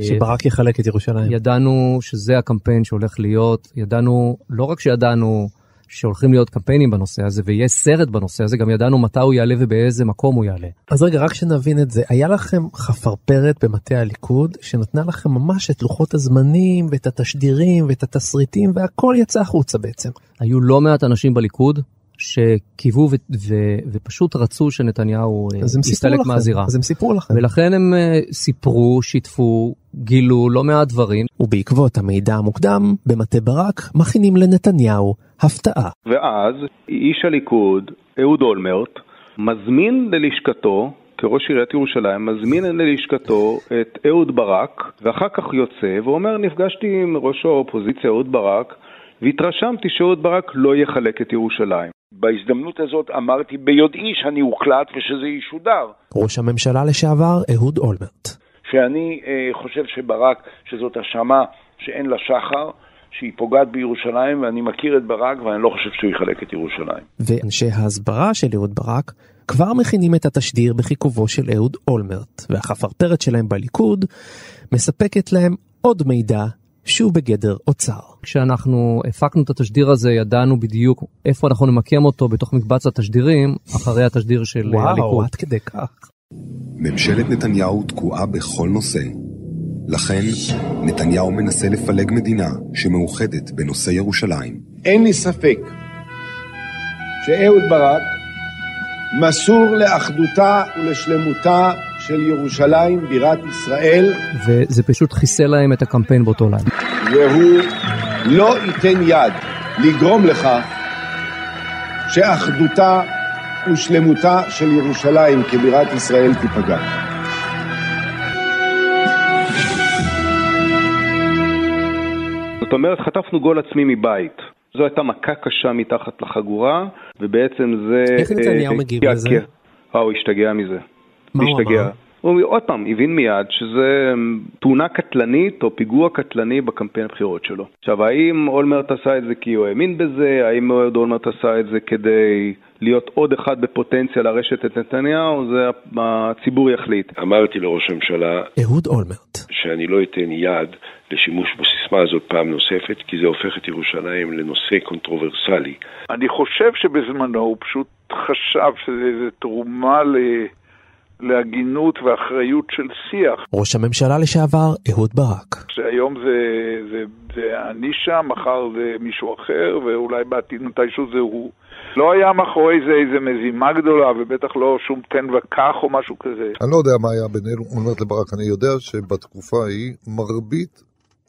שברק יחלק את ירושלים. ידענו שזה הקמפיין שהולך להיות, ידענו, לא רק שידענו שהולכים להיות קמפיינים בנושא הזה ויש סרט בנושא הזה, גם ידענו מתי הוא יעלה ובאיזה מקום הוא יעלה. אז רגע, רק שנבין את זה, היה לכם חפרפרת במטה הליכוד שנתנה לכם ממש את לוחות הזמנים ואת התשדירים ואת התסריטים והכל יצא החוצה בעצם. היו לא מעט אנשים בליכוד שקיוו ו- ו- ופשוט רצו שנתניהו יסתלק מהזירה. אז הם סיפרו לכם. ולכן הם uh, סיפרו, שיתפו, גילו לא מעט דברים. ובעקבות המידע המוקדם, במטה ברק מכינים לנתניהו הפתעה. ואז איש הליכוד, אהוד אולמרט, מזמין ללשכתו כראש עיריית ירושלים, מזמין ללשכתו את אהוד ברק, ואחר כך יוצא ואומר, נפגשתי עם ראש האופוזיציה אהוד ברק, והתרשמתי שאהוד ברק לא יחלק את ירושלים. בהזדמנות הזאת אמרתי ביודעי שאני אוקלט ושזה ישודר. ראש הממשלה לשעבר אהוד אולמרט. שאני אה, חושב שברק, שזאת האשמה שאין לה שחר, שהיא פוגעת בירושלים, ואני מכיר את ברק ואני לא חושב שהוא יחלק את ירושלים. ואנשי ההסברה של אהוד ברק כבר מכינים את התשדיר בחיכובו של אהוד אולמרט, והחפרפרת שלהם בליכוד מספקת להם עוד מידע שוב בגדר אוצר. כשאנחנו הפקנו את התשדיר הזה, ידענו בדיוק איפה אנחנו נמקם אותו בתוך מקבץ התשדירים, אחרי התשדיר של וואו, הליכוד. וואו, עד כדי כך. ממשלת נתניהו תקועה בכל נושא. לכן, נתניהו מנסה לפלג מדינה שמאוחדת בנושא ירושלים. אין לי ספק שאהוד ברק מסור לאחדותה ולשלמותה של ירושלים בירת ישראל, וזה פשוט חיסל להם את הקמפיין באותו לילה. והוא לא ייתן יד לגרום לכך שאחדותה ושלמותה של ירושלים כבירת ישראל תיפגע. זאת אומרת, חטפנו גול עצמי מבית. זו הייתה מכה קשה מתחת לחגורה, ובעצם זה... איך נתניהו אה, מגיב אה, לזה? אה, הוא השתגע מזה. מה הוא השתגע. אמר? הוא עוד פעם הבין מיד שזה אמ, תאונה קטלנית או פיגוע קטלני בקמפיין הבחירות שלו. עכשיו, האם אולמרט עשה את זה כי הוא האמין בזה? האם אהוד אולמרט עשה את זה כדי להיות עוד אחד בפוטנציה לרשת את נתניהו? זה הציבור יחליט. אמרתי לראש הממשלה אהוד אולמרט. שאני לא אתן יד לשימוש בסיסמה הזאת פעם נוספת, כי זה הופך את ירושלים לנושא קונטרוברסלי. אני חושב שבזמנו הוא פשוט חשב שזה איזה תרומה ל... להגינות ואחריות של שיח. ראש הממשלה לשעבר אהוד ברק. שהיום זה, זה, זה אני שם, מחר זה מישהו אחר, ואולי בעתיד מתישהו זה הוא. לא היה מאחורי זה איזה מזימה גדולה, ובטח לא שום תן וקח או משהו כזה. אני לא יודע מה היה בין אולמרט לברק, אני יודע שבתקופה ההיא מרבית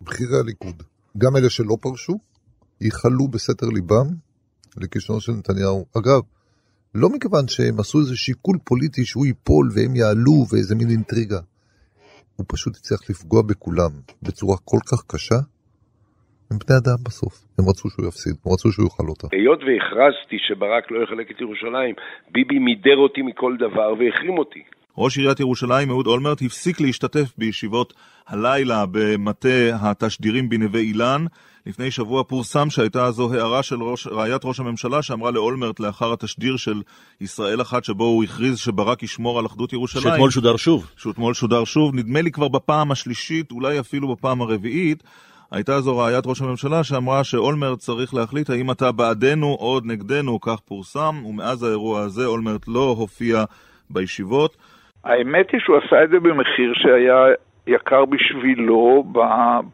בכירי הליכוד, גם אלה שלא פרשו, ייחלו בסתר ליבם לכישלונו של נתניהו. אגב, לא מכיוון שהם עשו איזה שיקול פוליטי שהוא ייפול והם יעלו ואיזה מין אינטריגה. הוא פשוט הצליח לפגוע בכולם בצורה כל כך קשה. הם בני אדם בסוף, הם רצו שהוא יפסיד, הם רצו שהוא יאכל אותה. היות והכרזתי שברק לא יחלק את ירושלים, ביבי מידר אותי מכל דבר והחרים אותי. ראש עיריית ירושלים אהוד אולמרט הפסיק להשתתף בישיבות הלילה במטה התשדירים בנווה אילן. לפני שבוע פורסם שהייתה זו הערה של ראש, רעיית ראש הממשלה שאמרה לאולמרט לאחר התשדיר של ישראל אחת שבו הוא הכריז שברק ישמור על אחדות ירושלים. שאתמול שודר שוב. שאתמול שודר שוב, נדמה לי כבר בפעם השלישית, אולי אפילו בפעם הרביעית. הייתה זו רעיית ראש הממשלה שאמרה שאולמרט צריך להחליט האם אתה בעדנו או עוד נגדנו, כך פורסם, ומאז האירוע הזה אולמרט לא הופיע בישיבות. האמת היא שהוא עשה את זה במחיר שהיה יקר בשבילו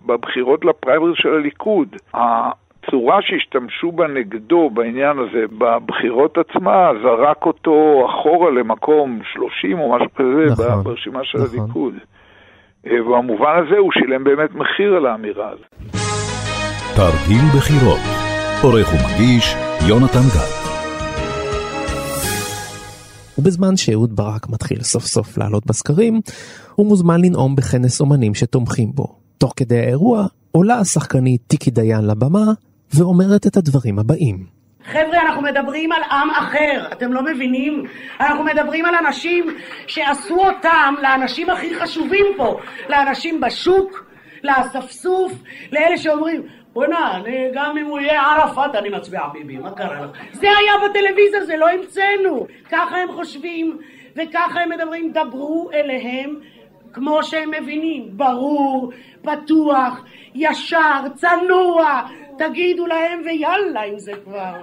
בבחירות לפריימריז של הליכוד. הצורה שהשתמשו בה נגדו בעניין הזה בבחירות עצמה זרק אותו אחורה למקום 30 או משהו כזה נכון, ברשימה של נכון. הליכוד. אה, ובמובן הזה הוא שילם באמת מחיר על האמירה הזאת. תרגיל בחירות. עורך ומגיש יונתן גת. ובזמן שאהוד ברק מתחיל סוף סוף לעלות בסקרים, הוא מוזמן לנאום בכנס אומנים שתומכים בו. תוך כדי האירוע עולה השחקנית טיקי דיין לבמה ואומרת את הדברים הבאים. חבר'ה, אנחנו מדברים על עם אחר, אתם לא מבינים? אנחנו מדברים על אנשים שעשו אותם לאנשים הכי חשובים פה, לאנשים בשוק, לאספסוף, לאלה שאומרים, בוא'נה, גם אם הוא יהיה ערפאת אני מצביע ביבי, מה קרה לך? זה היה בטלוויזיה, זה לא המצאנו. ככה הם חושבים, וככה הם מדברים, דברו אליהם כמו שהם מבינים, ברור, פתוח, ישר, צנוע, תגידו להם ויאללה עם זה כבר.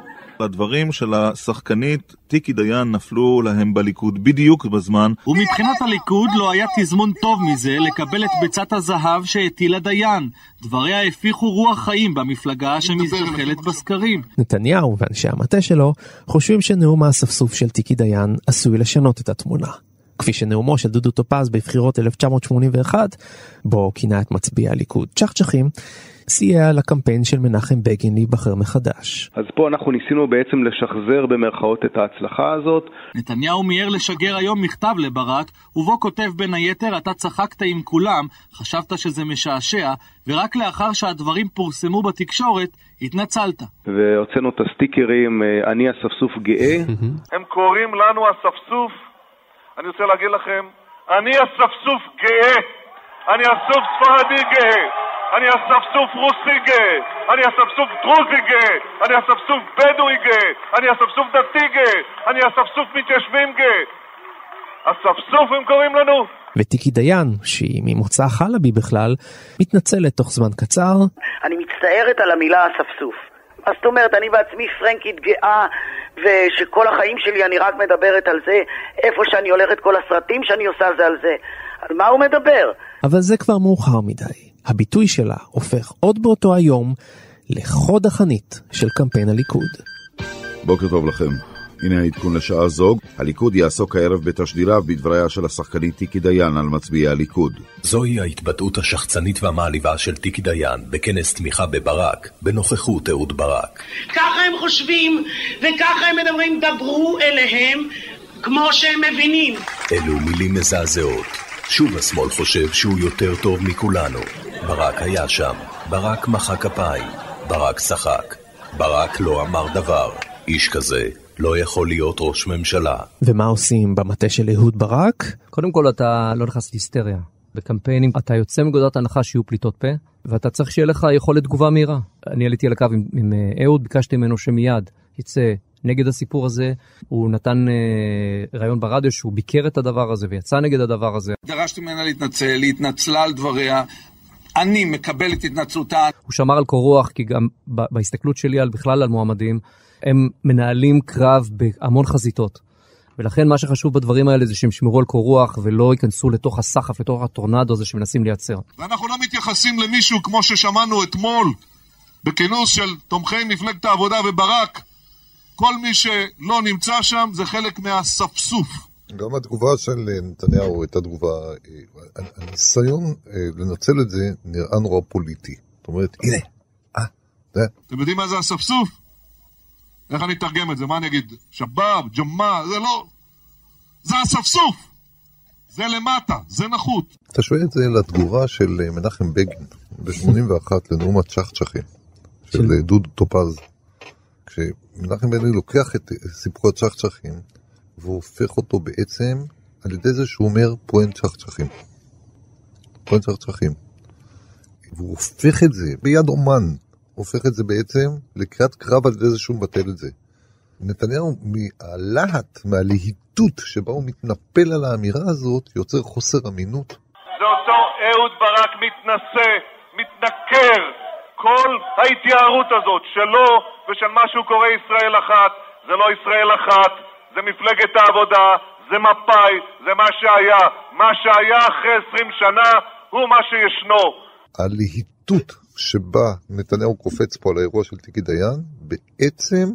הדברים של השחקנית טיקי דיין נפלו להם בליכוד בדיוק בזמן. ומבחינת הליכוד לא היה תזמון טוב מזה לקבל את ביצת הזהב שהטילה דיין. דבריה הפיחו רוח חיים במפלגה שמזדחלת בסקרים. נתניהו ואנשי המטה שלו חושבים שנאום האספסוף של טיקי דיין עשוי לשנות את התמונה. כפי שנאומו של דודו טופז בבחירות 1981, בו כינה את מצביעי הליכוד צ'חצ'חים, סייע לקמפיין של מנחם בגין להיבחר מחדש. אז פה אנחנו ניסינו בעצם לשחזר במרכאות את ההצלחה הזאת. נתניהו מיהר לשגר היום מכתב לברק, ובו כותב בין היתר, אתה צחקת עם כולם, חשבת שזה משעשע, ורק לאחר שהדברים פורסמו בתקשורת, התנצלת. והוצאנו את הסטיקרים, אה, אני אספסוף גאה. הם קוראים לנו אספסוף. אני רוצה להגיד לכם, אני אספסוף גאה. אני אסוף ספרדי גאה. אני אספסוף רוסי גאה. אני אספסוף דרוזי גאה. אני אספסוף בדואי גאה. אני אספסוף דתי גאה. אני אספסוף מתיישבים גאה. אספסוף הם קוראים לנו? וטיקי דיין, שהיא ממוצא חלבי בכלל, מתנצלת תוך זמן קצר. אני מצטערת על המילה אספסוף. מה זאת אומרת, אני בעצמי פרנקית גאה, ושכל החיים שלי אני רק מדברת על זה, איפה שאני הולכת, כל הסרטים שאני עושה זה על זה. על מה הוא מדבר? אבל זה כבר מאוחר מדי. הביטוי שלה הופך עוד באותו היום לחוד החנית של קמפיין הליכוד. בוקר טוב לכם. הנה העדכון לשעה זו, הליכוד יעסוק הערב בתשדיריו בדבריה של השחקנית טיקי דיין על מצביעי הליכוד. זוהי ההתבטאות השחצנית והמעליבה של טיקי דיין בכנס תמיכה בברק, בנוכחות אהוד ברק. ככה הם חושבים, וככה הם מדברים, דברו אליהם כמו שהם מבינים. אלו מילים מזעזעות. שוב השמאל חושב שהוא יותר טוב מכולנו. ברק היה שם, ברק מחא כפיים, ברק צחק, ברק לא אמר דבר. איש כזה לא יכול להיות ראש ממשלה. ומה עושים במטה של אהוד ברק? קודם כל אתה לא נכנס להיסטריה. בקמפיינים אתה יוצא מנקודת הנחה שיהיו פליטות פה, ואתה צריך שיהיה לך יכולת תגובה מהירה. אני עליתי על הקו עם, עם אה, אהוד, ביקשתי ממנו שמיד יצא נגד הסיפור הזה. הוא נתן אה, ראיון ברדיו שהוא ביקר את הדבר הזה ויצא נגד הדבר הזה. דרשתי ממנה להתנצל, היא התנצלה על דבריה. אני מקבל את התנצלותה. הוא שמר על קור רוח, כי גם בהסתכלות שלי על בכלל על מועמדים, הם מנהלים קרב בהמון חזיתות. ולכן מה שחשוב בדברים האלה זה שהם ישמרו על קור רוח ולא ייכנסו לתוך הסחף, לתוך הטורנדו הזה שמנסים לייצר. ואנחנו לא מתייחסים למישהו כמו ששמענו אתמול בכינוס של תומכי מפלגת העבודה וברק. כל מי שלא נמצא שם זה חלק מהספסוף. גם התגובה של נתניהו הייתה תגובה, אה, הניסיון אה, לנצל את זה נראה נורא פוליטי. זאת אומרת, הנה, אה, זה. אתם יודעים מה זה אספסוף? איך אני אתרגם את זה? מה אני אגיד? שבאב, ג'מה, זה לא... זה אספסוף! זה למטה, זה נחות. תשווה את זה לתגובה של אה, מנחם בגין ב-81 לנאום הצ'חצ'חים של דודו טופז. כשמנחם בגין לוקח את סיפור הצ'חצ'חים והוא הופך אותו בעצם על ידי זה שהוא אומר פואן צ'חצ'חים. פואן צ'חצ'חים. והוא הופך את זה ביד אומן, הופך את זה בעצם לקראת קרב על ידי זה שהוא מבטל את זה. נתניהו מהלהט, מהלהיטות שבה הוא מתנפל על האמירה הזאת, יוצר חוסר אמינות. זה אותו אהוד ברק מתנשא, מתנכר, כל ההתייערות הזאת שלו ושל מה שהוא קורא ישראל אחת, זה לא ישראל אחת, זה מפלגת העבודה, זה מפא"י, זה מה שהיה. מה שהיה אחרי 20 שנה הוא מה שישנו. הלהיטות שבה נתניהו קופץ פה על האירוע של טיקי דיין, בעצם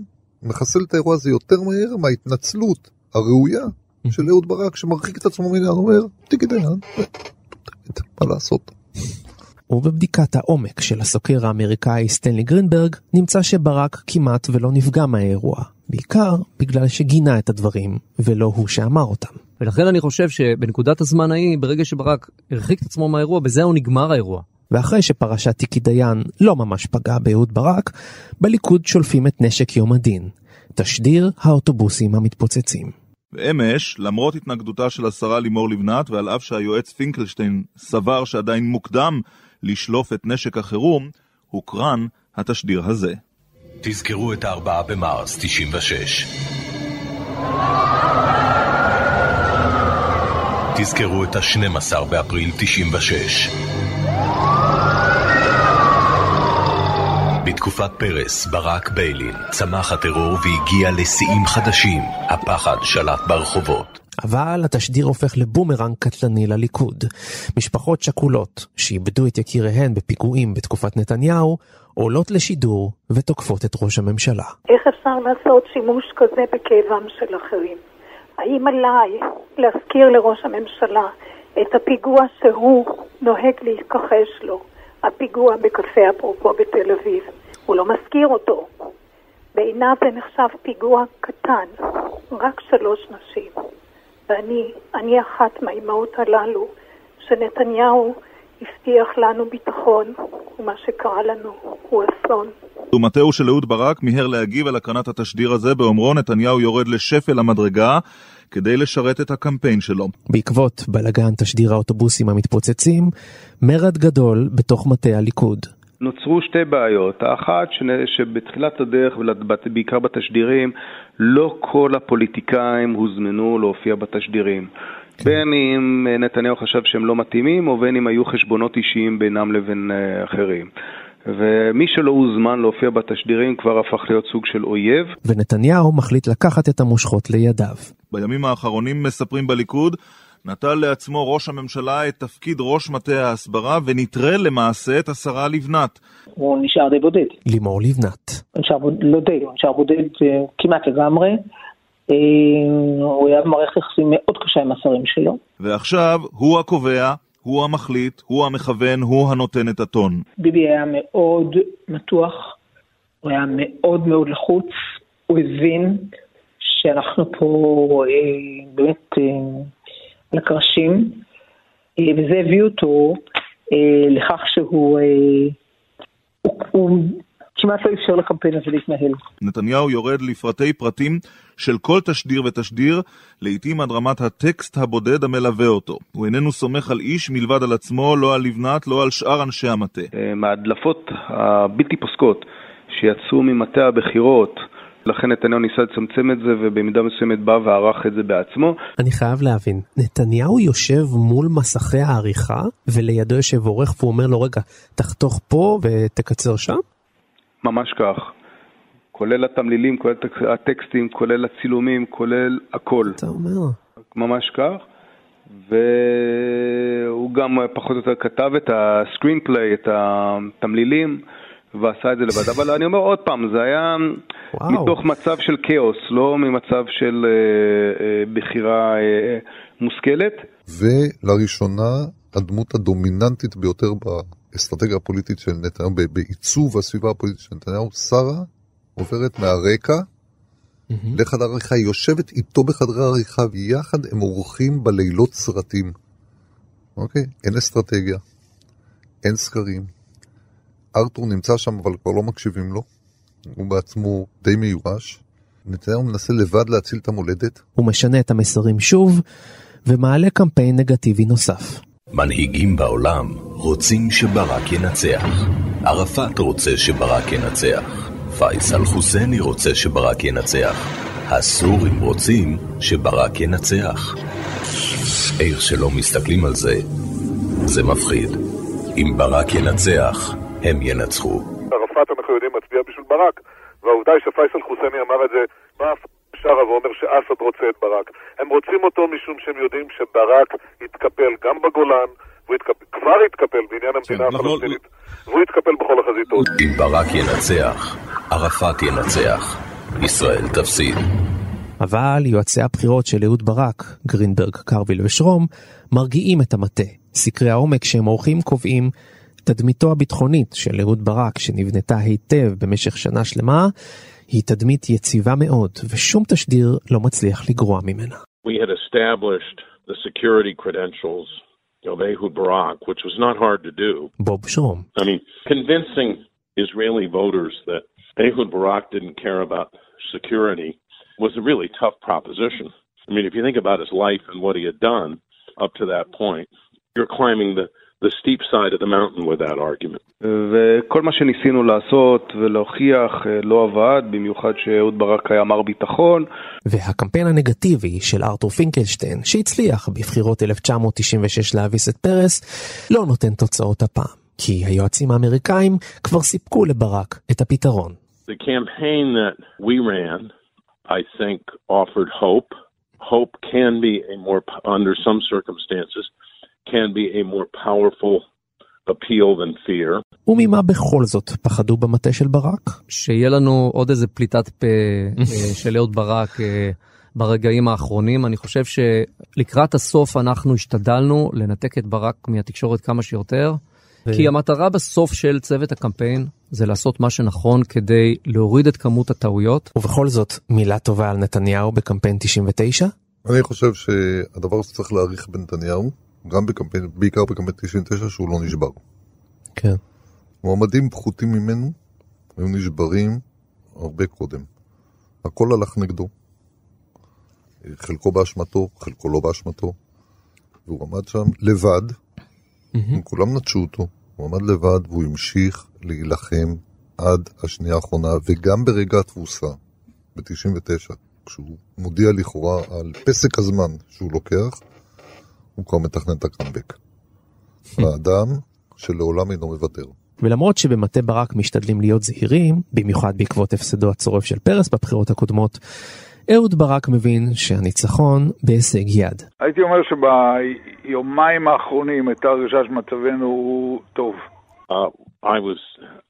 מחסל את האירוע הזה יותר מהר מההתנצלות הראויה של אהוד ברק שמרחיק את עצמו מעניין, אומר, טיקי דיין, מה לעשות. ובבדיקת העומק של הסוקר האמריקאי סטנלי גרינברג, נמצא שברק כמעט ולא נפגע מהאירוע. בעיקר בגלל שגינה את הדברים, ולא הוא שאמר אותם. ולכן אני חושב שבנקודת הזמן ההיא, ברגע שברק הרחיק את עצמו מהאירוע, בזהו נגמר האירוע. ואחרי שפרשת טיקי דיין לא ממש פגעה באהוד ברק, בליכוד שולפים את נשק יום הדין, תשדיר האוטובוסים המתפוצצים. ואמש, למרות התנגדותה של השרה לימור לבנת, ועל אף שהיועץ פינקלשטיין סבר שעדיין מוקדם לשלוף את נשק החירום, הוקרן התשדיר הזה. תזכרו את הארבעה במרס 96. תזכרו את ה-12 באפריל 96. בתקופת פרס, ברק ביילין, צמח הטרור והגיע לשיאים חדשים. הפחד שלט ברחובות. אבל התשדיר הופך לבומרנג קטלני לליכוד. משפחות שכולות שאיבדו את יקיריהן בפיגועים בתקופת נתניהו, עולות לשידור ותוקפות את ראש הממשלה. איך אפשר לעשות שימוש כזה בכאבם של אחרים? האם עליי להזכיר לראש הממשלה את הפיגוע שהוא נוהג להתכחש לו, הפיגוע בקפה אפרופו בתל אביב. הוא לא מזכיר אותו. בעיניו זה נחשב פיגוע קטן, רק שלוש נשים. ואני, אני אחת מהאימהות הללו, שנתניהו הבטיח לנו ביטחון, ומה שקרה לנו הוא אסון. ומטהו של אהוד ברק מיהר להגיב על הקרנת התשדיר הזה באומרו נתניהו יורד לשפל המדרגה כדי לשרת את הקמפיין שלו. בעקבות בלגן תשדיר האוטובוסים המתפוצצים, מרד גדול בתוך מטה הליכוד. נוצרו שתי בעיות. האחת, שבתחילת הדרך, ובעיקר בתשדירים, לא כל הפוליטיקאים הוזמנו להופיע בתשדירים. כן. בין אם נתניהו חשב שהם לא מתאימים, או בין אם היו חשבונות אישיים בינם לבין אה, אחרים. ומי שלא הוזמן להופיע בתשדירים כבר הפך להיות סוג של אויב. ונתניהו מחליט לקחת את המושכות לידיו. בימים האחרונים מספרים בליכוד, נטל לעצמו ראש הממשלה את תפקיד ראש מטה ההסברה ונטרל למעשה את השרה לבנת. הוא נשאר די בודד. לימור לבנת. הוא נשאר לא די, הוא נשאר בודד אה, כמעט לגמרי. אה, הוא היה במערכת יחסים מאוד קשה עם השרים שלו. ועכשיו הוא הקובע, הוא המחליט, הוא המכוון, הוא הנותן את הטון. ביבי היה מאוד מתוח, הוא היה מאוד מאוד לחוץ, הוא הבין שאנחנו פה אה, באמת אה, על הקרשים, אה, וזה הביא אותו אה, לכך שהוא אה, הוא, הוא כמעט לא אפשר לקמפיין הזה להתנהל. נתניהו יורד לפרטי פרטים של כל תשדיר ותשדיר, לעתים עד רמת הטקסט הבודד המלווה אותו. הוא איננו סומך על איש מלבד על עצמו, לא על לבנת, לא על שאר אנשי המטה. מההדלפות הבלתי פוסקות שיצאו ממטה הבחירות, לכן נתניהו ניסה לצמצם את זה ובמידה מסוימת בא וערך את זה בעצמו. אני חייב להבין, נתניהו יושב מול מסכי העריכה ולידו יושב עורך והוא אומר לו רגע תחתוך פה ותקצר שם? ממש כך. כולל התמלילים, כולל הטקסטים, כולל הצילומים, כולל הכל. אתה אומר. ממש כך. והוא גם פחות או יותר כתב את הסקרינפליי, את התמלילים. ועשה את זה לבד. אבל אני אומר עוד פעם, זה היה וואו. מתוך מצב של כאוס, לא ממצב של אה, אה, בחירה אה, מושכלת. ולראשונה, הדמות הדומיננטית ביותר באסטרטגיה הפוליטית של נתניהו, בעיצוב הסביבה הפוליטית של נתניהו, שרה, עוברת מהרקע mm-hmm. לחדר עריכה, היא יושבת איתו בחדר העריכה, ויחד הם עורכים בלילות סרטים. אוקיי? אין אסטרטגיה, אין סקרים, ארתור נמצא שם אבל כבר לא מקשיבים לו, הוא בעצמו די מיואש. נתניהו מנסה לבד להציל את המולדת. הוא משנה את המסרים שוב, ומעלה קמפיין נגטיבי נוסף. מנהיגים בעולם רוצים שברק ינצח. ערפאת רוצה שברק ינצח. פייסל חוסייני רוצה שברק ינצח. הסורים רוצים שברק ינצח. איך שלא מסתכלים על זה, זה מפחיד. אם ברק ינצח, הם ינצחו. ערפאת, אנחנו יודעים, מצביע בשביל ברק, והעובדה היא שפייסל חוסייני אמר את זה, מה שרה ואומר שאסד רוצה את ברק. הם רוצים אותו משום שהם יודעים שברק יתקפל גם בגולן, והוא יתקפל, כבר יתקפל בעניין המדינה כן, הפלסטינית, והוא יתקפל בכל החזיתות. אם ברק ינצח, ערפאת ינצח, ישראל תפסיד. אבל יועצי הבחירות של אהוד ברק, גרינברג, קרוויל ושרום, מרגיעים את המטה. סקרי העומק שהם עורכים קובעים תדמיתו הביטחונית של אהוד ברק, שנבנתה היטב במשך שנה שלמה, היא תדמית יציבה מאוד, ושום תשדיר לא מצליח לגרוע ממנה. We had established the security credentials of Ehud Barak, which was not hard to do. בוב שרום. I mean, convincing Israeli voters that Ehud Barak didn't care about security was a really tough proposition. I mean, if you think about his life and what he had done up to that point, you're climbing the the steep side of the mountain with that argument. וכל מה שניסינו לעשות ולהוכיח לא עבד, במיוחד שאהוד ברק היה מר ביטחון. והקמפיין הנגטיבי של ארתור פינקלשטיין, שהצליח בבחירות 1996 להביס את פרס, לא נותן תוצאות הפעם. כי היועצים האמריקאים כבר סיפקו לברק את הפתרון. The campaign that we ran, I think, offered hope. Hope can be a more, under some circumstances, can be a more powerful appeal than fear. וממה בכל זאת פחדו במטה של ברק? שיהיה לנו עוד איזה פליטת פה אה, של אהוד ברק אה, ברגעים האחרונים. אני חושב שלקראת הסוף אנחנו השתדלנו לנתק את ברק מהתקשורת כמה שיותר. כי המטרה בסוף של צוות הקמפיין זה לעשות מה שנכון כדי להוריד את כמות הטעויות. ובכל זאת, מילה טובה על נתניהו בקמפיין 99? אני חושב שהדבר שצריך להעריך בנתניהו, גם בקמפיין, בעיקר בקמפיין 99, שהוא לא נשבר. כן. מועמדים פחותים ממנו היו נשברים הרבה קודם. הכל הלך נגדו. חלקו באשמתו, חלקו לא באשמתו. והוא עמד שם לבד, הם כולם נטשו אותו, הוא עמד לבד והוא המשיך להילחם עד השנייה האחרונה, וגם ברגע התבוסה, ב-99, כשהוא מודיע לכאורה על פסק הזמן שהוא לוקח, הוא כבר מתכנן את הקאמבק. האדם שלעולם אינו מוותר. ולמרות שבמטה ברק משתדלים להיות זהירים, במיוחד בעקבות הפסדו הצורף של פרס בבחירות הקודמות, אהוד ברק מבין שהניצחון בהישג יד. הייתי אומר שביומיים האחרונים הייתה הרגשה שמצבנו הוא טוב. Uh, I was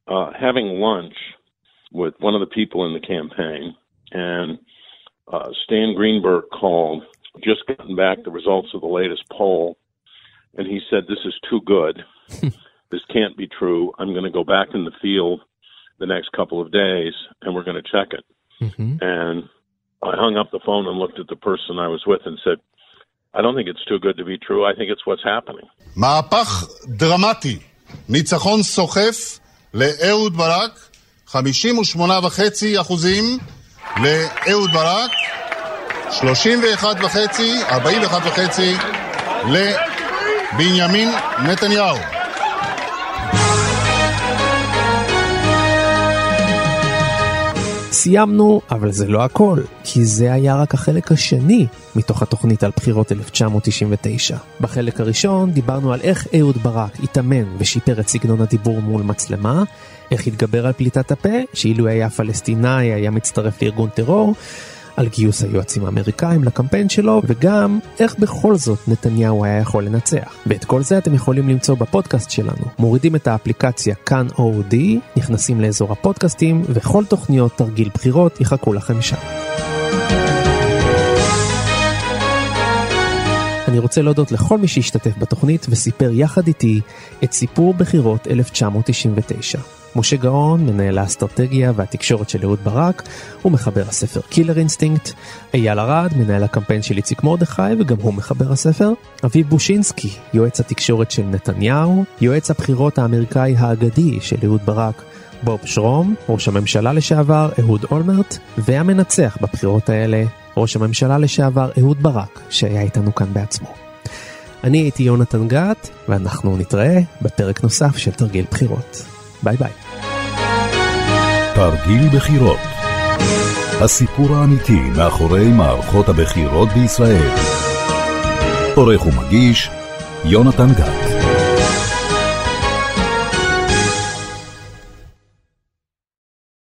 uh, having lunch with one of the people in the campaign, and uh, Stan Greenberg called, just gotten back the results of the latest poll, and he said, This is too good. this can't be true. I'm going to go back in the field the next couple of days, and we're going to check it. And I hung up the phone and looked at the person I was with and said, I don't think it's too good to be true. I think it's what's happening. מהפך דרמטי, ניצחון סוחף לאהוד ברק, 58.5 אחוזים לאהוד ברק, 31.5, 41.5 לבנימין נתניהו. סיימנו, אבל זה לא הכל, כי זה היה רק החלק השני מתוך התוכנית על בחירות 1999. בחלק הראשון דיברנו על איך אהוד ברק התאמן ושיפר את סגנון הדיבור מול מצלמה, איך התגבר על פליטת הפה, שאילו היה פלסטינאי היה מצטרף לארגון טרור, על גיוס היועצים האמריקאים לקמפיין שלו, וגם איך בכל זאת נתניהו היה יכול לנצח. ואת כל זה אתם יכולים למצוא בפודקאסט שלנו. מורידים את האפליקציה כאן אודי, נכנסים לאזור הפודקאסטים, וכל תוכניות תרגיל בחירות יחכו לכם שם. אני רוצה להודות לכל מי שהשתתף בתוכנית וסיפר יחד איתי את סיפור בחירות 1999. משה גאון, מנהל האסטרטגיה והתקשורת של אהוד ברק, הוא מחבר הספר Killer Instinct, אייל ארד, מנהל הקמפיין של איציק מרדכי וגם הוא מחבר הספר, אביב בושינסקי, יועץ התקשורת של נתניהו, יועץ הבחירות האמריקאי האגדי של אהוד ברק, בוב שרום, ראש הממשלה לשעבר אהוד אולמרט, והמנצח בבחירות האלה, ראש הממשלה לשעבר אהוד ברק, שהיה איתנו כאן בעצמו. אני הייתי יונתן גת, ואנחנו נתראה בפרק נוסף של תרגיל בחירות. ביי ביי. תרגיל בחירות. הסיפור האמיתי מאחורי מערכות הבחירות בישראל. עורך ומגיש, יונתן גת.